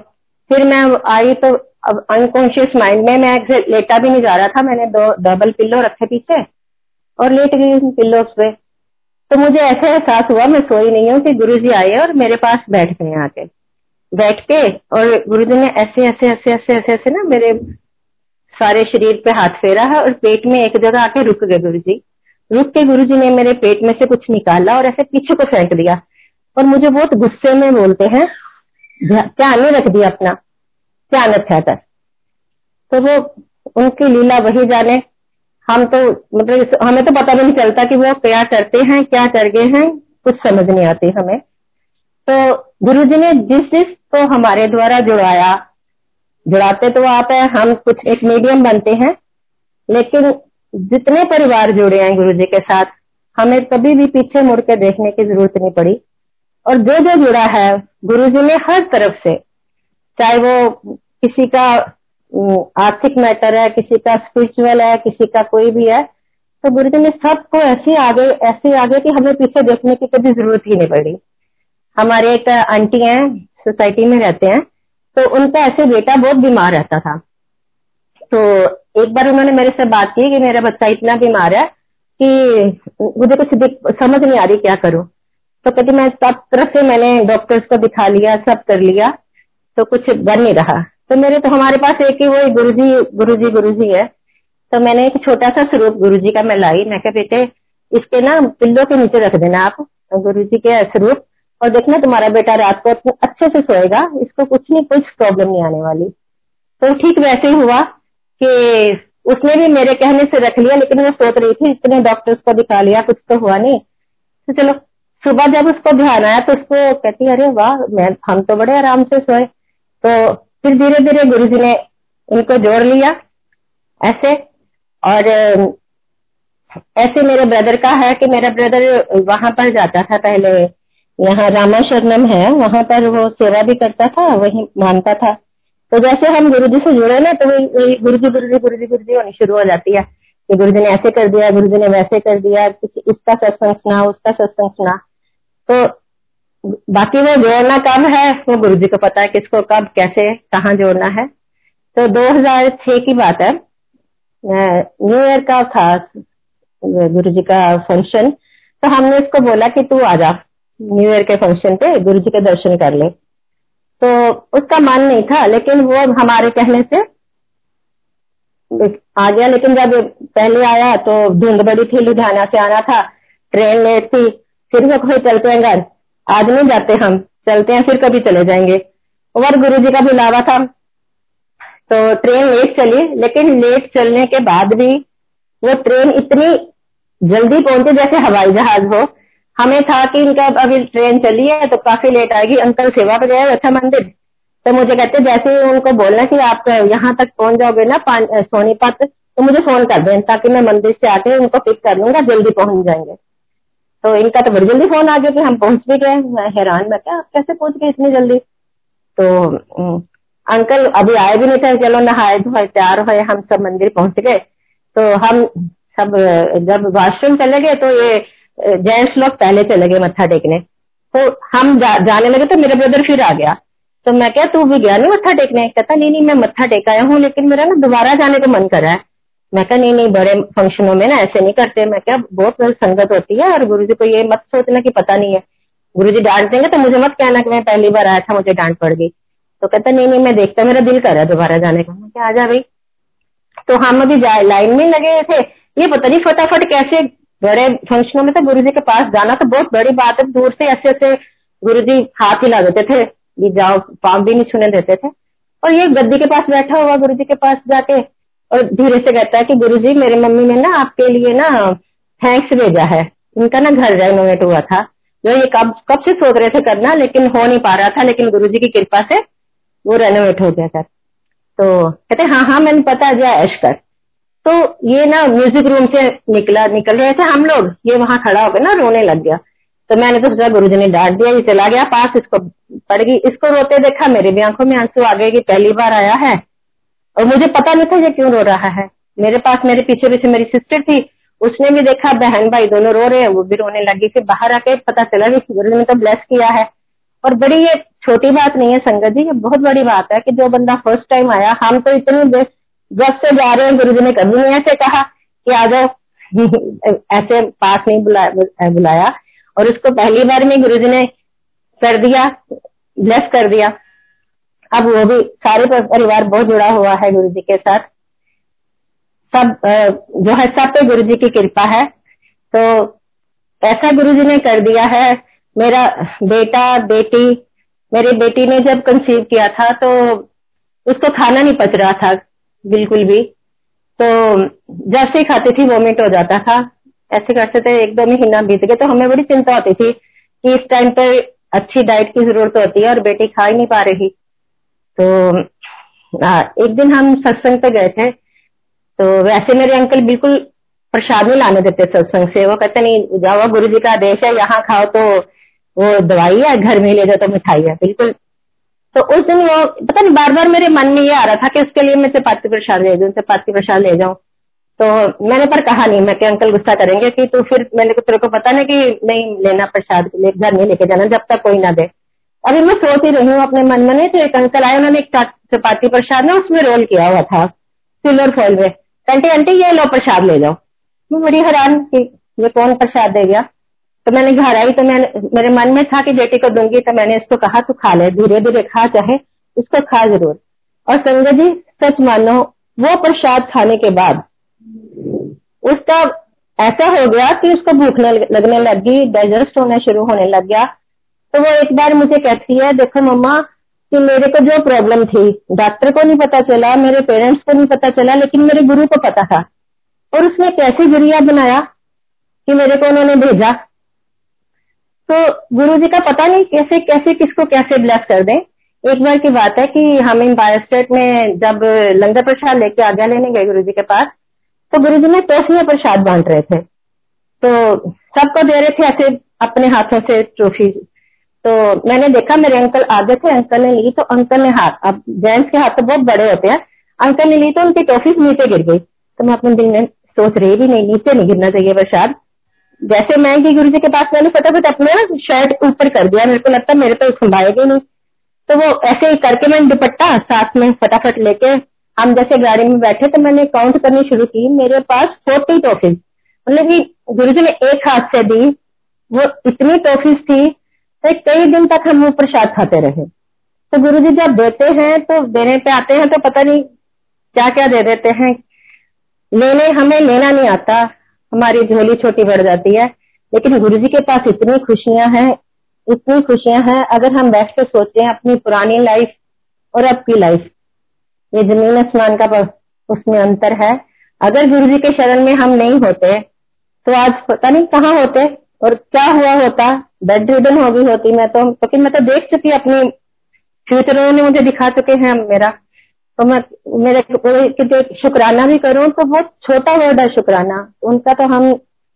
फिर मैं आई तो अब अनकॉन्शियस माइंड में, मैं लेटा भी नहीं जा रहा था, मैंने दो डबल पिल्लो रखे पीछे, और लेट गई पिल्लो पे। तो मुझे ऐसे एहसास हुआ, मैं सोई नहीं हूँ कि गुरु जी आए और मेरे पास बैठ गए आके। बैठ के, और गुरु जी ने ऐसे ऐसे ऐसे ऐसे ऐसे ऐसे ना मेरे सारे शरीर पे हाथ फेरा है और पेट में एक जगह आके रुक गए गुरु जी रुक के गुरु जी ने मेरे पेट में से कुछ निकाला और ऐसे पीछे को फेंक दिया। और मुझे बहुत गुस्से में बोलते हैं ध्यान नहीं रख दिया अपना। ध्यान रखा था तो वो, उनकी लीला वही जाने। हम तो मतलब हमें तो पता भी नहीं चलता कि वो क्या करते हैं, क्या कर गए हैं, कुछ समझ नहीं आती हमें। तो गुरु जी ने जिस जिस को हमारे द्वारा जुड़ाया जुड़ाते तो आप है, हम कुछ एक मीडियम बनते हैं, लेकिन जितने परिवार जुड़े हैं गुरु जी के साथ, हमें कभी भी पीछे मुड़ के देखने की ज़रूरत नहीं पड़ी। और जो जो जुड़ा है गुरु जी ने हर तरफ़ से, चाहे वो किसी का आर्थिक मैटर है, किसी का स्पिरिचुअल है, किसी का कोई भी है तो गुरु जी ने सबको ऐसे आगे ऐसे आगे कि हमें पीछे देखने की कभी ज़रूरत ही नहीं पड़ी। हमारे एक आंटी हैं, सोसाइटी में रहते हैं तो उनका ऐसे बेटा बहुत बीमार रहता था। तो एक बार उन्होंने मेरे से बात की कि मेरा बच्चा इतना बीमार है कि मुझे कुछ समझ नहीं आ रही क्या करूँ। तो कहती, मैं सब तरफ़ से मैंने डॉक्टर्स को दिखा लिया, सब कर लिया तो कुछ बन नहीं रहा। तो मेरे तो हमारे पास एक ही वो गुरु जी गुरु जी गुरु जी है। तो मैंने एक छोटा सा स्वरूप गुरु जी का मैं लाई। मैं क्या बेटे, इसके ना पिल्लों के नीचे रख देना आप गुरु जी के स्वरूप। और देखना तुम्हारा बेटा रात को अच्छे से सोएगा, इसको कुछ नहीं कुछ प्रॉब्लम नहीं आने वाली। तो ठीक वैसे ही हुआ कि उसने भी मेरे कहने से रख लिया, लेकिन वो सोच रही थी, इतने डॉक्टर्स को दिखा लिया, कुछ तो हुआ नहीं। तो चलो, सुबह जब उसको ध्यान आया तो उसको कहती, अरे वाह, मैं, हम तो बड़े आराम से सोए। तो फिर धीरे धीरे गुरु जी ने इनको जोड़ लिया, ऐसे। और, ऐसे मेरे ब्रदर का है कि मेरा ब्रदर वहाँ पर जाता था पहले यहाँ रामा शरणम है, वहाँ पर वो सेवा भी करता था, वही मानता था। तो जैसे हम गुरु जी से जुड़े ना तो वही गुरु जी गुरु जी गुरु जी गुरु जी होनी शुरू हो जाती है। कि गुरु जी ने ऐसे कर दिया गुरु जी ने वैसे कर दिया इसका सत्संग सुना, उसका सत्संग सुना। तो बाकी वो जोड़ना कब है, वो गुरु जी को पता है किसको कब, कैसे, कहाँ जोड़ना है। तो 2006 की बात है। न्यू ईयर का था गुरु जी का फ़ंक्शन तो हमने इसको बोला कि तू आ जा। न्यू ईयर के फ़ंक्शन पे गुरु जी के दर्शन कर ले। तो उसका मन नहीं था, लेकिन वो हमारे कहने से आ गया। लेकिन जब पहले आया तो धुंध बड़ी थी, लुधियाना से आना था। ट्रेन लेट थी, फिर वो कोई चलते हैं घर। आज नहीं जाते हम, चलते हैं, फिर कभी चले जाएँगे। और गुरु जी का बुलावा था। तो ट्रेन लेट चली, लेकिन लेट चलने के बाद भी वो ट्रेन इतनी जल्दी पहुँची जैसे हवाई जहाज़ हो हमें था कि इनका अभी ट्रेन चली है तो काफ़ी लेट आएगी। अंकल सेवा पर गए अच्छा मंदिर। तो मुझे कहते, जैसे ही उनको बोलना कि आप यहाँ तक पहुँच जाओगे ना सोनीपत तो मुझे फ़ोन कर दें, ताकि मैं मंदिर से आके उनको पिक कर लूँगा, जल्दी पहुँच जाएँगे। तो इनका तो बड़ी जल्दी फ़ोन आ गया कि हम पहुँच भी गए। मैं हैरान, मैं क्या, कैसे पहुँच गए इतनी जल्दी? तो अंकल अभी आए भी नहीं थे, चलो नहाए धोए, तैयार हुए, हम सब मंदिर पहुँच गए। तो हम सब, जब वॉशरूम चले गए तो ये जेंट्स लोग पहले चले गए मत्था टेकने। तो हम जा, जाने लगे तो मेरा ब्रदर फिर आ गया। तो मैं क्या तू भी गया नहीं मत्था टेकने? कहता नहीं नहीं मैं मत्था टेकाया हूँ लेकिन मेरा ना दोबारा जाने का मन कर रहा है। मैं क्या नहीं नहीं बड़े फंक्शनों में ना ऐसे नहीं करते। मैं क्या बहुत संगत होती है और गुरु जी को ये मत सोचना कि पता नहीं है। गुरु जी डांट देंगे तो मुझे मत कहना कि मैं पहली बार आया था मुझे डांट पड़ गई। तो कहता नहीं नहीं मैं देखता मेरा दिल कर रहा है दोबारा जाने का। मैं क्या आ जा भाई। तो हम अभी लाइन में लगे थे। ये पता नहीं फटाफट कैसे बड़े फंक्शनों में तो गुरु जी के पास जाना तो बहुत बड़ी बात है। दूर से ऐसे ऐसे गुरु जी हाथ हिला देते थे जाओ, पाँव भी नहीं छूने देते थे। और ये गद्दी के पास बैठा हुआ गुरु जी के पास जाके और धीरे से कहता है कि गुरु जी मेरी मम्मी ने ना आपके लिए ना थैंक्स भेजा है। उनका ना घर रेनोवेट हुआ था। जो ये कब कब से सोच रहे थे करना, लेकिन हो नहीं पा रहा था, लेकिन गुरु जी की कृपा से वो रेनोवेट हो गया सर तो कहते हाँ हाँ मैंने पता जय ऐश कर तो ये ना म्यूज़िक रूम से निकला, निकल रहे थे हम लोग, ये वहाँ खड़ा होकर ना, रोने लग गया। तो मैंने तो सोचा गुरु जी ने डांट दिया, ये चला गया, पास इसको पड़ गई। इसको रोते देखा, मेरे भी आँखों में आँसू आ गए कि पहली बार आया है। और मुझे पता नहीं था ये क्यों रो रहा है। मेरे पास, मेरे पीछे पीछे मेरी सिस्टर थी। उसने भी देखा, बहन भाई दोनों रो रहे हैं, वो भी रोने लगी फिर बाहर आके पता चला कि गुरु ने तो ब्लेस किया है। और बड़ी ये छोटी बात नहीं है, संगत जी, ये बहुत बड़ी बात है कि जो बंदा फ़र्स्ट टाइम आया, हम तो इतने जब से जा रहे हैं गुरु जी ने कभी नहीं ऐसे कहा कि आ जाओ। ऐसे पास नहीं बुलाया बुलाया। और उसको पहली बार में गुरु जी ने कर दिया ब्लेस कर दिया। अब वो भी सारे परिवार बहुत जुड़ा हुआ है गुरु जी के साथ। सब जो है सब पे गुरु जी की कृपा है। तो ऐसा गुरु जी ने कर दिया है। मेरा बेटा, बेटी, मेरी बेटी ने जब कंसीव किया था तो उसको खाना नहीं पच रहा था। बिल्कुल भी। तो जैसे ही खाती थी वोमिट हो जाता था। ऐसे करते थे एक दो महीना बीत गए। तो हमें बड़ी चिंता होती थी कि इस टाइम पे अच्छी डाइट की ज़रूरत होती है और बेटी खा ही नहीं पा रही। तो आ, एक दिन हम सत्संग पे गए थे। तो वैसे मेरे अंकल बिल्कुल प्रसाद नहीं लाने देते सत्संग से। वो कहते नहीं जाओ गुरु जी का आदेश है यहाँ खाओ तो वो दवाई है घर में ले जाओ तो मिठाई है। बिल्कुल तो उस दिन वो, पता नहीं बार बार मेरे मन में ये आ रहा था कि उसके लिए मैं चपाती प्रसाद ले जाऊँ चपाती प्रसाद ले जाऊँ। तो मैंने पर कहा नहीं, मैं कि अंकल गुस्सा करेंगे कि तू फिर मैंने तेरे को पता नहीं कि नहीं लेना प्रसाद घर नहीं लेके जाना, जब तक कोई ना दे। अभी मैं सोच ही रही हूँ अपने मन में तो एक अंकल आए, उन्होंने एक चपाती प्रसाद ना, उसमें रोल किया हुआ था सिल्वर फॉल में। आंटी आंटी, ये लो प्रसाद ले जाओ। मैं बड़ी हैरान कि ये कौन प्रसाद दे गया? तो मैंने घर आई तो मैंने, मेरे मन में था कि बेटी को दूँगी तो मैंने इसको कहा, तू खा ले धीरे धीरे खा, चाहे इसको खा ज़रूर। और संगत जी, सच मानो, वो प्रसाद खाने के बाद उसका ऐसा हो गया कि उसको भूख लगने लग डाइजेस्ट होना शुरू होने लग गया। तो वो एक बार मुझे कहती है, देखो मम्मा, कि मेरे को जो प्रॉब्लम थी डॉक्टर को नहीं पता चला, मेरे पेरेंट्स को नहीं पता चला, लेकिन मेरे गुरु को पता था। और उसने कैसे ज़रिया बनाया कि मेरे को उन्होंने भेजा। तो गुरु जी का पता नहीं कैसे कैसे किसको कैसे ब्लेस कर दें। एक बार की बात है कि हम एम्पायर स्टेट में जब लंगर प्रसाद लेके आज्ञा लेने गए गुरु जी के पास तो गुरु जी ने टॉफियाँ प्रसाद बांट रहे थे। तो सबको दे रहे थे ऐसे अपने हाथों से ट्रॉफी तो मैंने देखा, मेरे अंकल आगे थे अंकल ने ली तो अंकल ने हाथ, अब जेंट्स के हाथ तो बहुत बड़े होते हैं। अंकल ने ली तो उनकी टॉफी नीचे गिर गई। तो मैं अपने दिल में सोच रही भी नहीं, नीचे नहीं गिरना चाहिए प्रसाद। जैसे मैं गई गुरु जी के पास मैंने फटाफट अपना शर्ट ऊपर कर दिया, मेरे को लगता मेरे तो संभाएगा नहीं। तो वो ऐसे ही करके मैंने दुपट्टा साथ में फटाफट लेके, हम जैसे गाड़ी में बैठे तो मैंने काउंट करनी शुरू की, मेरे पास फोर्टी टॉफीज मतलब कि गुरु जी ने एक हाथ से दी, वो इतनी टॉफीज थी तो कई दिन तक हम वो प्रसाद खाते रहे। तो गुरु जी जब देते हैं तो देने पे आते हैं तो पता नहीं क्या क्या दे देते हैं। लेने, हमें लेना नहीं आता। हमारी झोली छोटी बढ़ जाती है। लेकिन गुरु जी के पास इतनी खुशियाँ हैं, इतनी खुशियाँ हैं, अगर हम बैठ कर सोचे अपनी पुरानी लाइफ और अब की लाइफ ये ज़मीन आसमान का उसमें अंतर है। अगर गुरु जी के शरण में हम नहीं होते तो आज पता नहीं कहाँ होते और क्या हुआ होता। बेड रिडन हो गई होती मैं तो क्योंकि मैं तो देख चुकी अपनी। फ्यूचर उन्होंने मुझे दिखा चुके हैं मेरा। तो मैं, मेरे शुक्राना भी करूँ तो बहुत छोटा वर्ड है शुक्राना। उनका तो हम,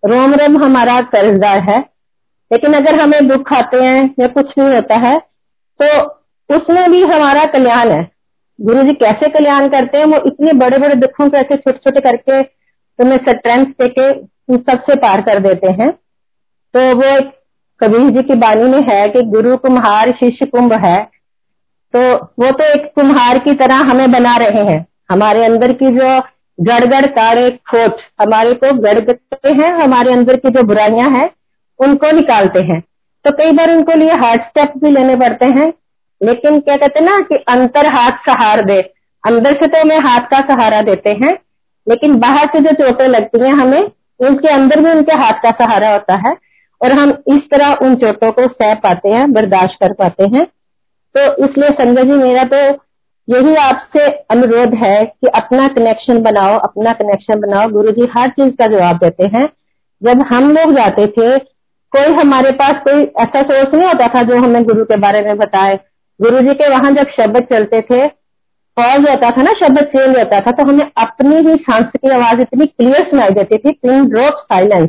रोम रोम हमारा कर्जदार है। लेकिन अगर हमें दुख आते हैं या कुछ नहीं होता है तो उसमें भी हमारा कल्याण है। गुरु जी कैसे कल्याण करते हैं? वो इतने बड़े बड़े दुखों को ऐसे छोटे छोटे करके तुम्हें स्ट्रेंथ देके सबसे पार कर देते हैं। तो वो कबीर जी की बानी में है कि गुरु कुम्हार शिष्य कुंभ है। तो वो तो एक कुम्हार की तरह हमें बना रहे हैं। हमारे अंदर की जो गड़गड़, काड़े, खोट हमारे को गड़गड़ते हैं, हमारे अंदर की जो बुराइयाँ हैं, उनको निकालते हैं। तो कई बार उनको लिए हार्ड स्टेप भी लेने पड़ते हैं। लेकिन क्या कहते हैं ना कि अंतर हाथ सहार दे। अंदर से तो हमें हाथ का सहारा देते हैं, लेकिन बाहर से जो चोटें लगती हैं हमें, उनके अंदर भी उनके हाथ का सहारा होता है। और हम इस तरह उन चोटों को सह पाते हैं, बर्दाश्त कर पाते हैं। तो इसलिए संजय जी, मेरा तो यही आपसे अनुरोध है कि अपना कनेक्शन बनाओ, अपना कनेक्शन बनाओ। गुरु जी हर चीज़ का जवाब देते हैं। जब हम लोग जाते थे, कोई हमारे पास कोई ऐसा सोर्स नहीं होता था जो हमें गुरु के बारे में बताए। गुरु जी के वहाँ जब शब्द चलते थे पॉज होता था ना, शब्द चेंज होता था तो हमें अपनी ही सांस की आवाज़ इतनी क्लियर सुनाई देती थी पिन ड्रॉप साइलेंस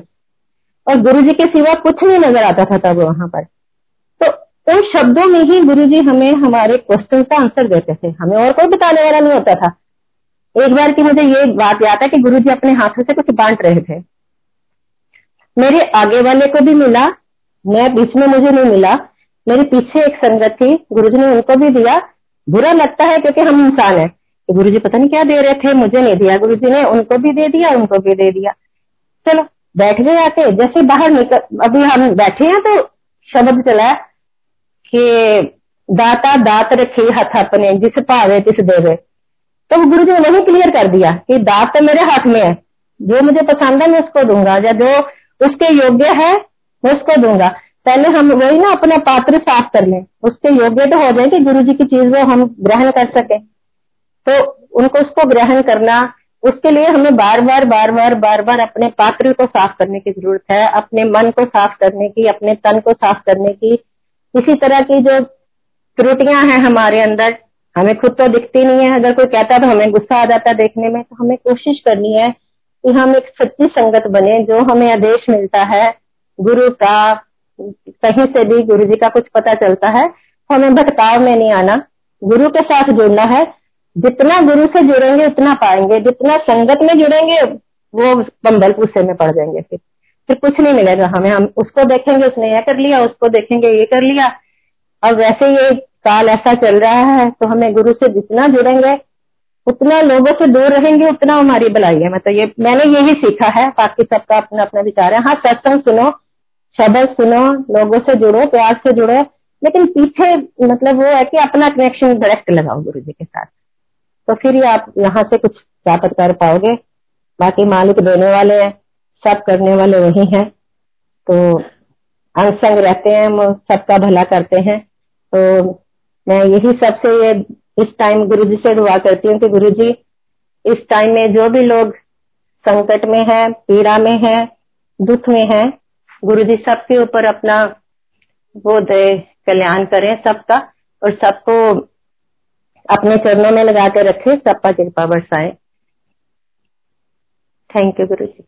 और गुरु जी के सिवा कुछ नहीं नज़र आता था तब वहाँ पर। उन शब्दों में ही गुरु जी हमें हमारे क्वेश्चन का आंसर देते थे। हमें और कोई बताने वाला नहीं होता था। एक बार की मुझे ये बात याद है कि गुरु जी अपने हाथों से कुछ बांट रहे थे। मेरे आगे वाले को भी मिला, मैं बीच में मुझे नहीं मिला। मेरे पीछे एक संगत थी, गुरु जी ने उनको भी दिया। बुरा लगता है क्योंकि हम इंसान है। कि गुरु जी पता नहीं क्या दे रहे थे, मुझे नहीं दिया। गुरु जी ने उनको भी दे दिया, उनको भी दे दिया। चलो बैठ गए आके जैसे बाहर निकल, अभी हम बैठे हैं तो शब्द चला कि दाता दात रखे हाथ अपने, जिस भावे तिस देवे। तो गुरु जी ने वही क्लियर कर दिया कि दात तो मेरे हाथ में है। जो मुझे पसंद है मैं उसको दूँगा, या जो उसके योग्य है, मैं उसको दूँगा। पहले हम वही ना अपना पात्र साफ़ कर लें। उसके योग्य तो हो जाए कि गुरु जी की चीज़ वो हम ग्रहण कर सके। तो उनको उसको ग्रहण करना, उसके लिए हमें बार बार बार बार बार बार अपने पात्र को साफ़ करने की ज़रूरत है, अपने मन को साफ़ करने की, अपने तन को साफ़ करने की इसी तरह की जो त्रुटियाँ हैं हमारे अंदर, हमें खुद तो दिखती नहीं है। अगर कोई कहता है तो हमें गुस्सा आ जाता है देखने में तो हमें कोशिश करनी है कि हम एक सच्ची संगत बने जो हमें आदेश मिलता है। गुरु का, कहीं से भी गुरु जी का कुछ पता चलता है तो हमें भटकाव में नहीं आना। गुरु के साथ जुड़ना है। जितना गुरु से जुड़ेंगे, उतना पाएँगे। जितना संगत में जुड़ेंगे, वो बम्बल पूसे में पड़ जाएँगे फिर। फिर कुछ नहीं मिलेगा हमें। हम उसको देखेंगे, उसने यह कर लिया, उसको देखेंगे, ये कर लिया। अब वैसे ये काल ऐसा चल रहा है तो हमें गुरु से जितना जुड़ेंगे, उतना लोगों से दूर रहेंगे, उतना हमारी भलाई है। मतलब ये, मैंने यही सीखा है, बाकी सबका अपना अपना विचार है। हाँ सत्संग सुनो, शब्द सुनो, लोगों से जुड़ो, प्यार से जुड़ो, लेकिन पीछे मतलब वो है कि अपना कनेक्शन डायरेक्ट लगाओ गुरु जी के साथ। तो फिर ही आप यहाँ से कुछ प्राप्त कर पाओगे? बाकी मालिक देने वाले हैं। सब करने वाले वही हैं। तो अंग संग रहते हैं, हम सबका भला करते हैं। तो मैं यही सबसे ये इस टाइम गुरु जी से दुआ करती हूँ कि गुरु जी इस टाइम में जो भी लोग संकट में है, पीड़ा में है, दुख में है गुरु जी सबके ऊपर अपना वो दे, कल्याण करें सबका और सबको अपने चरणों में लगा के रखे, सबका कृपा बरसाए। Thank you Guru ji